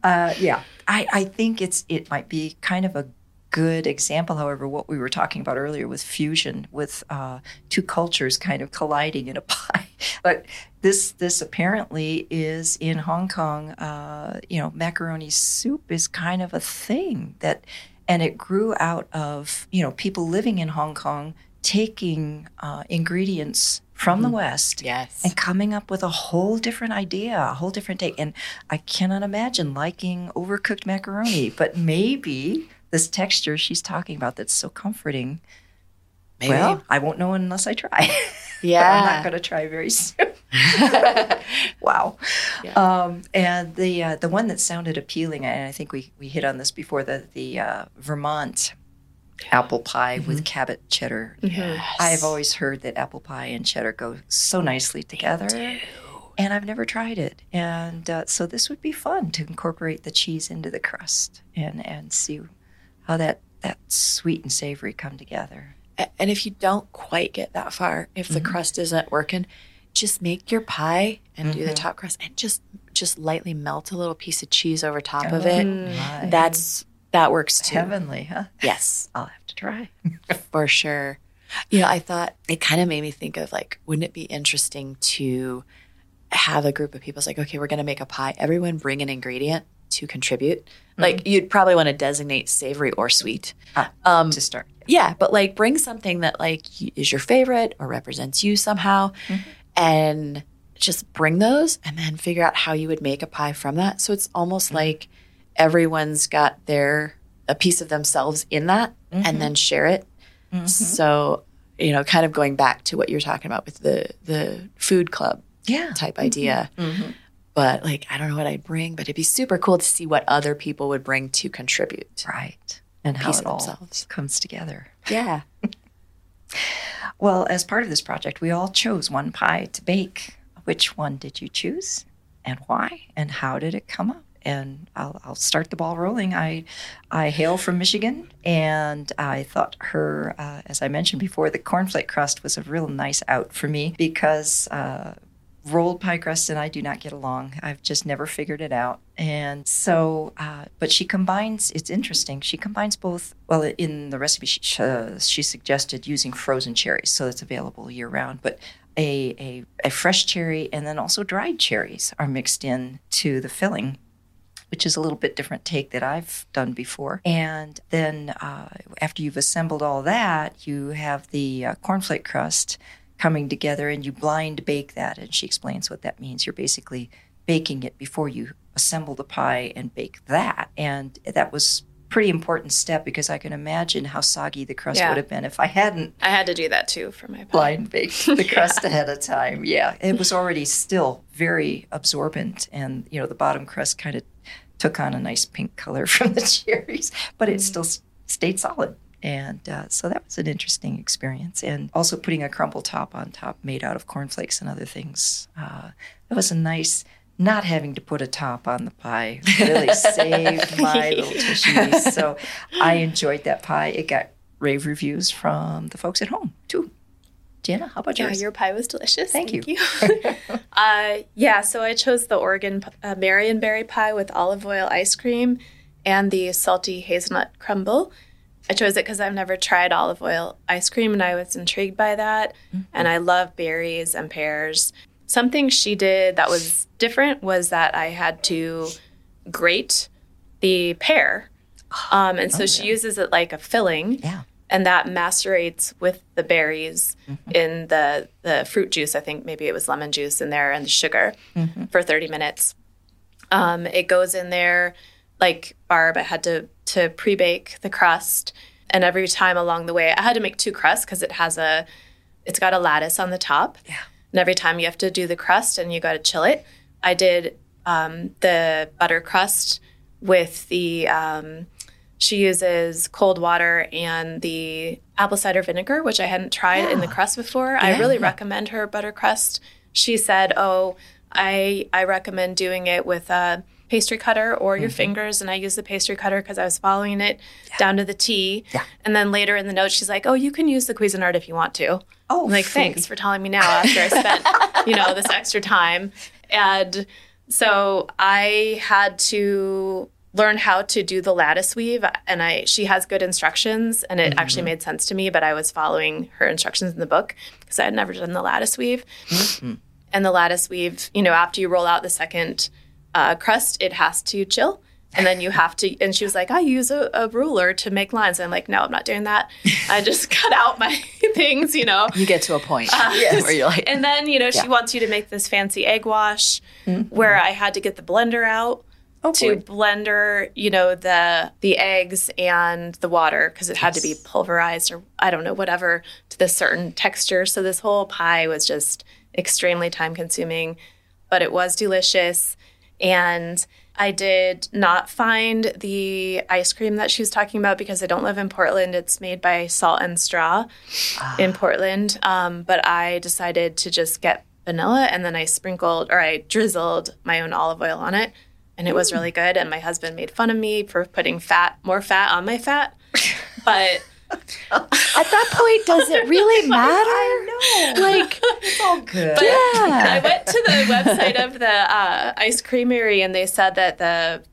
uh, yeah, I, I think it's it might be kind of a good example. However, what we were talking about earlier with fusion, with uh, two cultures kind of colliding in a pie. But this this apparently is in Hong Kong. Uh, you know, macaroni soup is kind of a thing that, and it grew out of you know people living in Hong Kong taking uh, ingredients from the West Yes. and coming up with a whole different idea, a whole different take. And I cannot imagine liking overcooked macaroni, but maybe this texture she's talking about that's so comforting. Maybe. Well, I won't know unless I try. Yeah. I'm not going to try very soon. wow. Yeah. Um, and the uh, the one that sounded appealing, and I think we, we hit on this before, the the uh, Vermont apple pie with Cabot cheddar. Yes, I've always heard that apple pie and cheddar go so nicely together. And I've never tried it. And uh, so this would be fun to incorporate the cheese into the crust and, and see how that, that sweet and savory come together. And if you don't quite get that far, if the mm-hmm. crust isn't working, just make your pie and do the mm-hmm. top crust and just just lightly melt a little piece of cheese over top of it. Oh, my. That's that works too. Heavenly, huh? Yes, I'll have to try. for sure. You know, I thought it kind of made me think of like, wouldn't it be interesting to have a group of people? It's like, okay, we're going to make a pie. Everyone bring an ingredient to contribute. Like mm-hmm. you'd probably want to designate savory or sweet. Ah, Um, to start. yeah, but like bring something that like is your favorite or represents you somehow, mm-hmm. and just bring those, and then figure out how you would make a pie from that. So it's almost mm-hmm. like everyone's got their a piece of themselves in that, and then share it. So you know, kind of going back to what you're talking about with the the food club Yeah. type idea. But like, I don't know what I'd bring, but it'd be super cool to see what other people would bring to contribute. Right. And how it all themselves. comes together. Yeah. Well, as part of this project, we all chose one pie to bake. Which one did you choose and why? And how did it come out? And I'll, I'll start the ball rolling. I, I hail from Michigan, and I thought her, uh, as I mentioned before, the cornflake crust was a real nice out for me because uh, rolled pie crust and I do not get along. I've just never figured it out. And so, uh, but she combines, it's interesting, she combines both. Well, in the recipe, she, uh, she suggested using frozen cherries, so it's available year round. But a, a, a fresh cherry and then also dried cherries are mixed in to the filling which is a little bit different take that I've done before. And then uh, after you've assembled all that, you have the uh, cornflake crust coming together and you blind bake that. And she explains what that means. You're basically baking it before you assemble the pie and bake that. And that was pretty important step because I can imagine how soggy the crust Yeah. would have been if I hadn't I had to do that too for my pie. blind baked the crust ahead of time. Yeah, it was already still very absorbent, and you know the bottom crust kind of took on a nice pink color from the cherries, but it mm. still stayed solid. And uh, so that was an interesting experience. And also putting a crumble top on top made out of cornflakes and other things. Uh, that was a nice, not having to put a top on the pie really saved my little tissues. So I enjoyed that pie. It got rave reviews from the folks at home too. Jana, how about Yeah, yours? your pie was delicious. Thank you. uh, yeah, so I chose the Oregon uh, Marionberry pie with olive oil ice cream and the salty hazelnut crumble. I chose it because I've never tried olive oil ice cream and I was intrigued by that. And I love berries and pears. Something she did that was different was that I had to grate the pear. Um, and so she uses it like a filling yeah. and that macerates with the berries in the the fruit juice. I think maybe it was lemon juice in there and the sugar for 30 minutes. Um, it goes in there like Barb. I had to to pre bake the crust, and every time along the way, I had to make two crusts because it has a it's got a lattice on the top. Yeah. And every time you have to do the crust and you got to chill it. I did um, the butter crust with the um, she uses cold water and the apple cider vinegar, which I hadn't tried in the crust before. I really recommend her butter crust. She said, "Oh, I I recommend doing it with a pastry cutter or your mm-hmm. fingers." And I used the pastry cutter because I was following it down to the T. Yeah. And then later in the note, she's like, "Oh, you can use the Cuisinart if you want to." Oh, I'm like, thanks for telling me now after I spent, you know, this extra time. And so I had to learn how to do the lattice weave and I she has good instructions and it actually mm-hmm. made sense to me, but I was following her instructions in the book because I had never done the lattice weave. Mm-hmm. And the lattice weave, you know, after you roll out the second uh, crust, it has to chill. And then you have to, and she was like, I use a, a ruler to make lines. And I'm like, no, I'm not doing that. I just cut out my things, you know. You get to a point Yes. where you're like, And then, you know, she wants you to make this fancy egg wash where I had to get the blender out Oh, to boy. blender, you know, the the eggs and the water because it had to be pulverized or I don't know, whatever to this certain texture. So this whole pie was just extremely time consuming, but it was delicious. And I did not find the ice cream that she was talking about because I don't live in Portland. It's made by Salt and Straw in Portland. Um, but I decided to just get vanilla and then I sprinkled or I drizzled my own olive oil on it. And it was really good. And my husband made fun of me for putting fat, more fat on my fat. But at that point, does it really matter? I know. Like, it's all good. I yeah. I went to the website of the uh, ice creamery and they said that the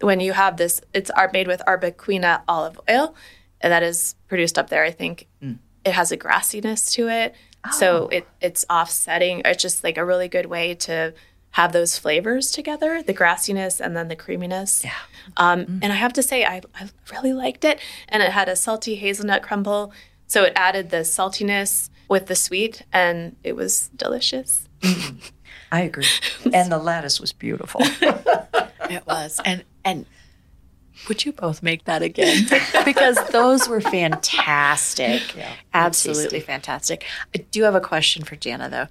when you have this, it's ar- made with arbequina olive oil, and that is produced up there. I think it has a grassiness to it, so it it's offsetting. It's just like a really good way to have those flavors together, the grassiness and then the creaminess. Yeah. Um, And I have to say, I, I really liked it. And it had a salty hazelnut crumble. So it added the saltiness with the sweet, and it was delicious. I agree. and the lattice was beautiful. It was. And and would you both make that again? because those were fantastic. Yeah, Absolutely fantastic. I do have a question for Jana though.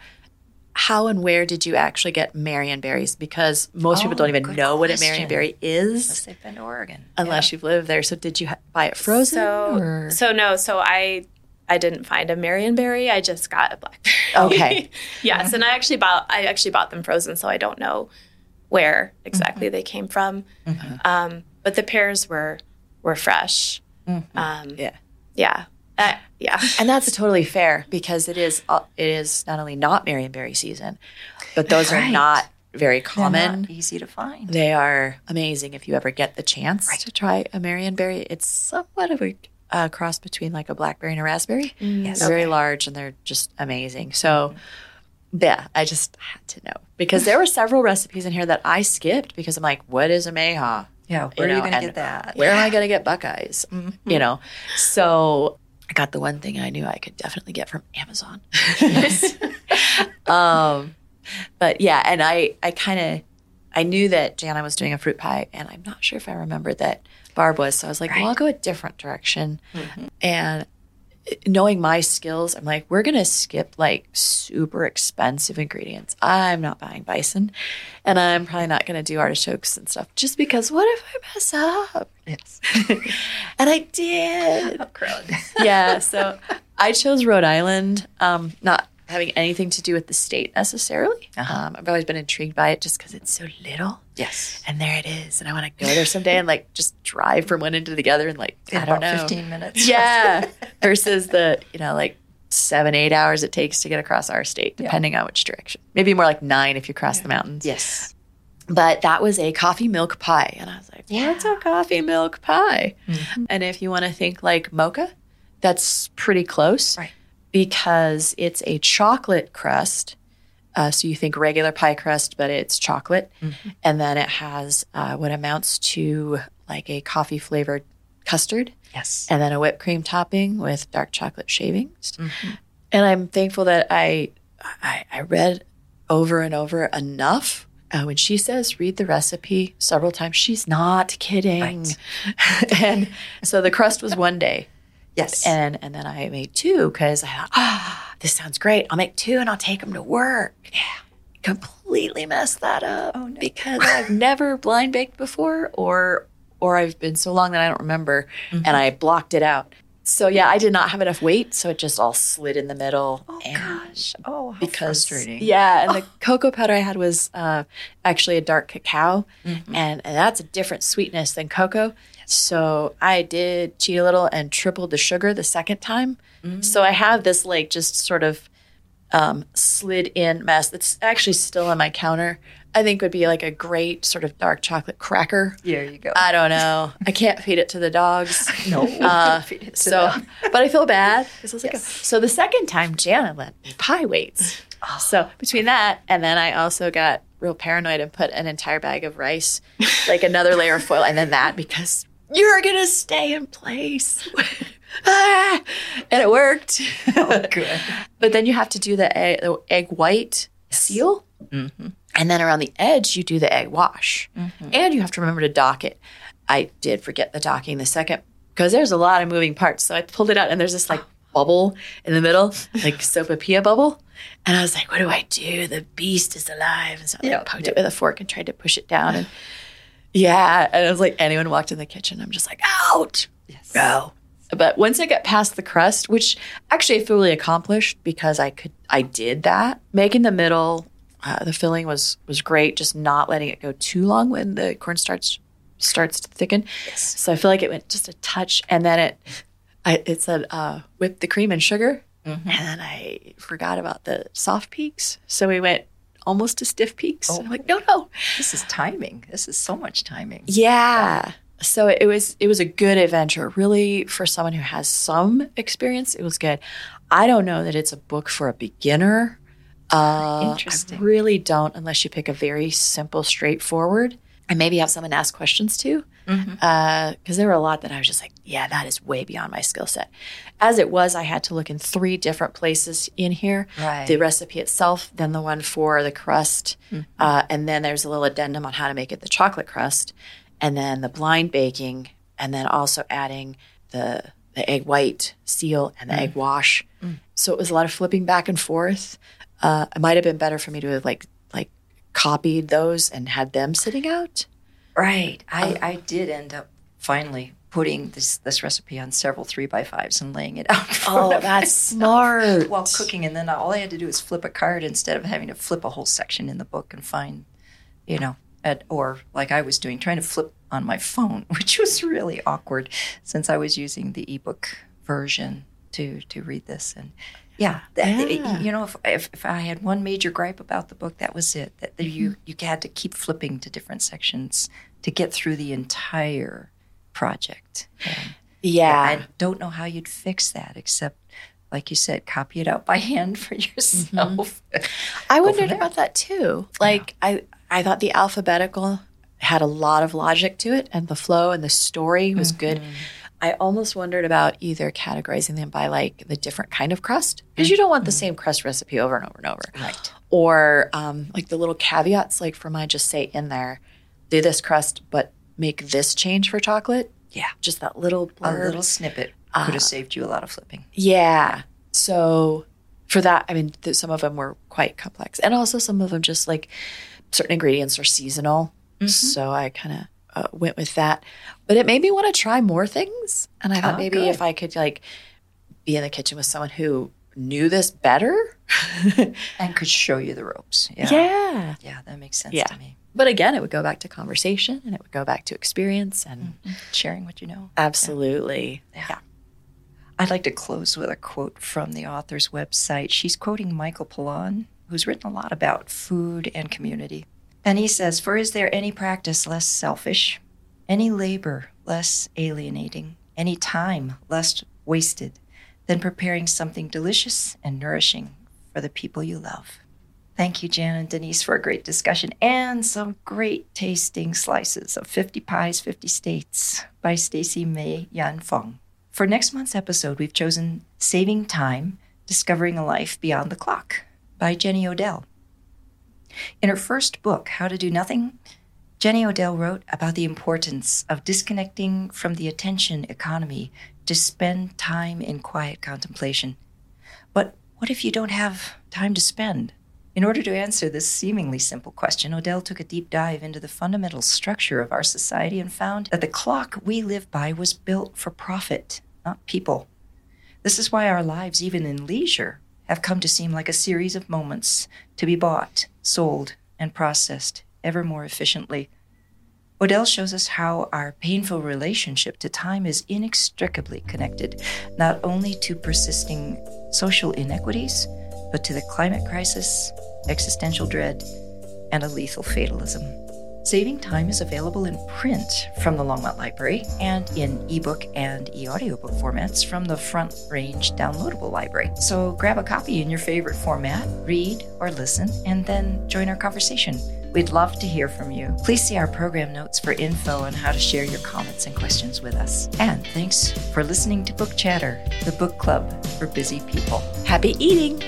How and where did you actually get Marion berries? Because most people Oh, don't even good know what a question. Marion berry Unless is they've been to Oregon. unless you've lived there. So did you ha- buy it frozen? So, or? so no, so I I didn't find a Marionberry. I just got a blackberry. Okay. yes, and I actually bought I actually bought them frozen, so I don't know where exactly they came from. Um, but the pears were were fresh. Um, yeah. yeah, Uh, yeah. And that's totally fair because it is uh, it is not only not Marionberry season, but those are not very common. not easy to find. They are amazing if you ever get the chance to try a Marionberry. It's somewhat of a uh, cross between like a blackberry and a raspberry. Yes. They're very large and they're just amazing. So, yeah, I just had to know because there were several recipes in here that I skipped because I'm like, what is a mayhaw? Yeah, where You are you going to get that? Where am I going to get Buckeyes? You know, so I got the one thing I knew I could definitely get from Amazon. um, but yeah, and I, I kind of, I knew that Jana was doing a fruit pie, and I'm not sure if I remembered that Barb was. So I was like, well, I'll go a different direction. And knowing my skills, I'm like, we're going to skip like super expensive ingredients. I'm not buying bison, and I'm probably not going to do artichokes and stuff just because what if I mess up? Yes. And I did. Oh, crud. yeah, so I chose Rhode Island, um, not having anything to do with the state necessarily. Uh-huh. Um, I've always been intrigued by it just because it's so little. Yes. And there it is. And I want to go there someday and like just drive from one end to the other and like, In I don't know. 15 minutes. Yeah. Versus the, you know, like seven, eight hours it takes to get across our state, Yeah. depending on which direction. Maybe more like nine if you cross the mountains. Yes. But that was a coffee milk pie. And I was like, Yeah. what's a coffee milk pie? Mhm. And if you want to think like mocha, that's pretty close. Right. Because it's a chocolate crust. Uh, so you think regular pie crust, but it's chocolate. Mm-hmm. And then it has uh, what amounts to like a coffee flavored custard Yes. and then a whipped cream topping with dark chocolate shavings. Mm-hmm. And I'm thankful that I, I I read over and over enough. Uh, when she says read the recipe several times, she's not kidding. and so the crust was one day, Yes. and and then I made two because I thought, ah, this sounds great. I'll make two and I'll take them to work. Yeah, completely messed that up Oh, no. because I've never blind baked before, or or I've been so long that I don't remember, Mm-hmm. and I blocked it out. So yeah, I did not have enough weight, so it just all slid in the middle. oh, gosh. Oh, how because frustrating. yeah, and the cocoa powder I had was uh, actually a dark cacao, Mm-hmm. and, and that's a different sweetness than cocoa. So I did cheat a little and tripled the sugar the second time. Mm-hmm. So I have this like just sort of um, slid in mess that's actually still on my counter. I think would be like a great sort of dark chocolate cracker. There you go. I don't know. I can't feed it to the dogs. no. Uh, Feed it to so, them. but I feel bad I like, Yes. so the second time Jana lent me pie weights. Oh. So between that and then I also got real paranoid and put an entire bag of rice, like another layer of foil, and then that because you're gonna stay in place. Ah! and it worked. Oh, good. But then you have to do the egg, the egg white seal. Mm-hmm. And then around the edge, you do the egg wash. And you have to remember to dock it. I did forget the docking the second because there's a lot of moving parts. So I pulled it out and there's this like bubble in the middle, like sopapilla bubble. And I was like, what do I do? The beast is alive. And so I like, Yeah. poked it with a fork and tried to push it down. And yeah. And it was like anyone walked in the kitchen, I'm just like, out. Yes. Go. But once I got past the crust, which actually I fully accomplished because I could, I did that. Making the middle, uh, the filling was was great. Just not letting it go too long when the cornstarch starts starts to thicken. Yes. So I feel like it went just a touch, and then it, I, it said uh, whip the cream and sugar, Mm-hmm. and then I forgot about the soft peaks. So we went almost to stiff peaks. Oh. I'm like, no, no, This is timing. This is so much timing. yeah. So it was it was a good adventure. Really for someone who has some experience, it was good. I don't know that it's a book for a beginner. Uh, Interesting. I really don't, unless you pick a very simple, straightforward, and maybe have someone ask questions too. Mm-hmm. Uh, because there were a lot that I was just like, yeah, that is way beyond my skill set. As it was, I had to look in three different places in here Right. the recipe itself, then the one for the crust, mm-hmm. uh, and then there's a little addendum on how to make it the chocolate crust, and then the blind baking, and then also adding the the egg white seal and the egg mm. wash. Mm. So it was a lot of flipping back and forth. Uh, it might have been better for me to have like like copied those and had them sitting out. Right. I, um, I did end up finally putting this this recipe on several three by fives and laying it out. Oh, that's myself smart. While cooking, and then all I had to do was flip a card instead of having to flip a whole section in the book and find, you know, at, or like I was doing, trying to flip on my phone, which was really awkward since I was using the ebook version to to read this and. Yeah, that, Yeah. you know, if, if if I had one major gripe about the book, that was it. That you mm-hmm. you had to keep flipping to different sections to get through the entire project. And Yeah. I don't know how you'd fix that, except, like you said, copy it out by hand for mm-hmm. yourself. I Go from wondered about that too. Like I, I thought the alphabetical had a lot of logic to it, and the flow and the story was good. Mm-hmm. I almost wondered about either categorizing them by like the different kind of crust because mm. you don't want the mm. same crust recipe over and over and over, Right. or um, like the little caveats, like for mine, just say in there, do this crust, but make this change for chocolate. Yeah. Just that little A little snippet could have uh, saved you a lot of flipping. Yeah. So for that, I mean, th- some of them were quite complex, and also some of them just like certain ingredients are seasonal. Mm-hmm. So I kind of uh, went with that, but it made me want to try more things. And I thought Oh, maybe good. if I could like be in the kitchen with someone who knew this better. And could show you the ropes. Yeah. yeah. Yeah, that makes sense Yeah. to me. But again, it would go back to conversation and it would go back to experience and Sharing what you know. absolutely. Yeah. I'd like to close with a quote from the author's website. She's quoting Michael Pollan, who's written a lot about food and community. And he says, For is there any practice less selfish, any labor less alienating, any time less wasted than preparing something delicious and nourishing for the people you love? Thank you, Jan and Denise, for a great discussion and some great tasting slices of 50 Pies, 50 States by Stacy Mei Yan Fong. For next month's episode, we've chosen Saving Time Discovering a Life Beyond the Clock by Jenny Odell. In her first book, How to Do Nothing, Jenny Odell wrote about the importance of disconnecting from the attention economy to spend time in quiet contemplation. But what if you don't have time to spend? In order to answer this seemingly simple question, Odell took a deep dive into the fundamental structure of our society and found that the clock we live by was built for profit, not people. This is why our lives, even in leisure, have come to seem like a series of moments to be bought, sold, and processed ever more efficiently. Odell shows us how our painful relationship to time is inextricably connected not only to persisting social inequities, but to the climate crisis, existential dread, and a lethal fatalism. Saving Time is available in print from the Longmont Library and in ebook and e-audiobook formats from the Front Range downloadable library. So grab a copy in your favorite format, read or listen, and then join our conversation. We'd love to hear from you. Please see our program notes for info on how to share your comments and questions with us. And thanks for listening to Book Chatter, the book club for busy people. Happy eating.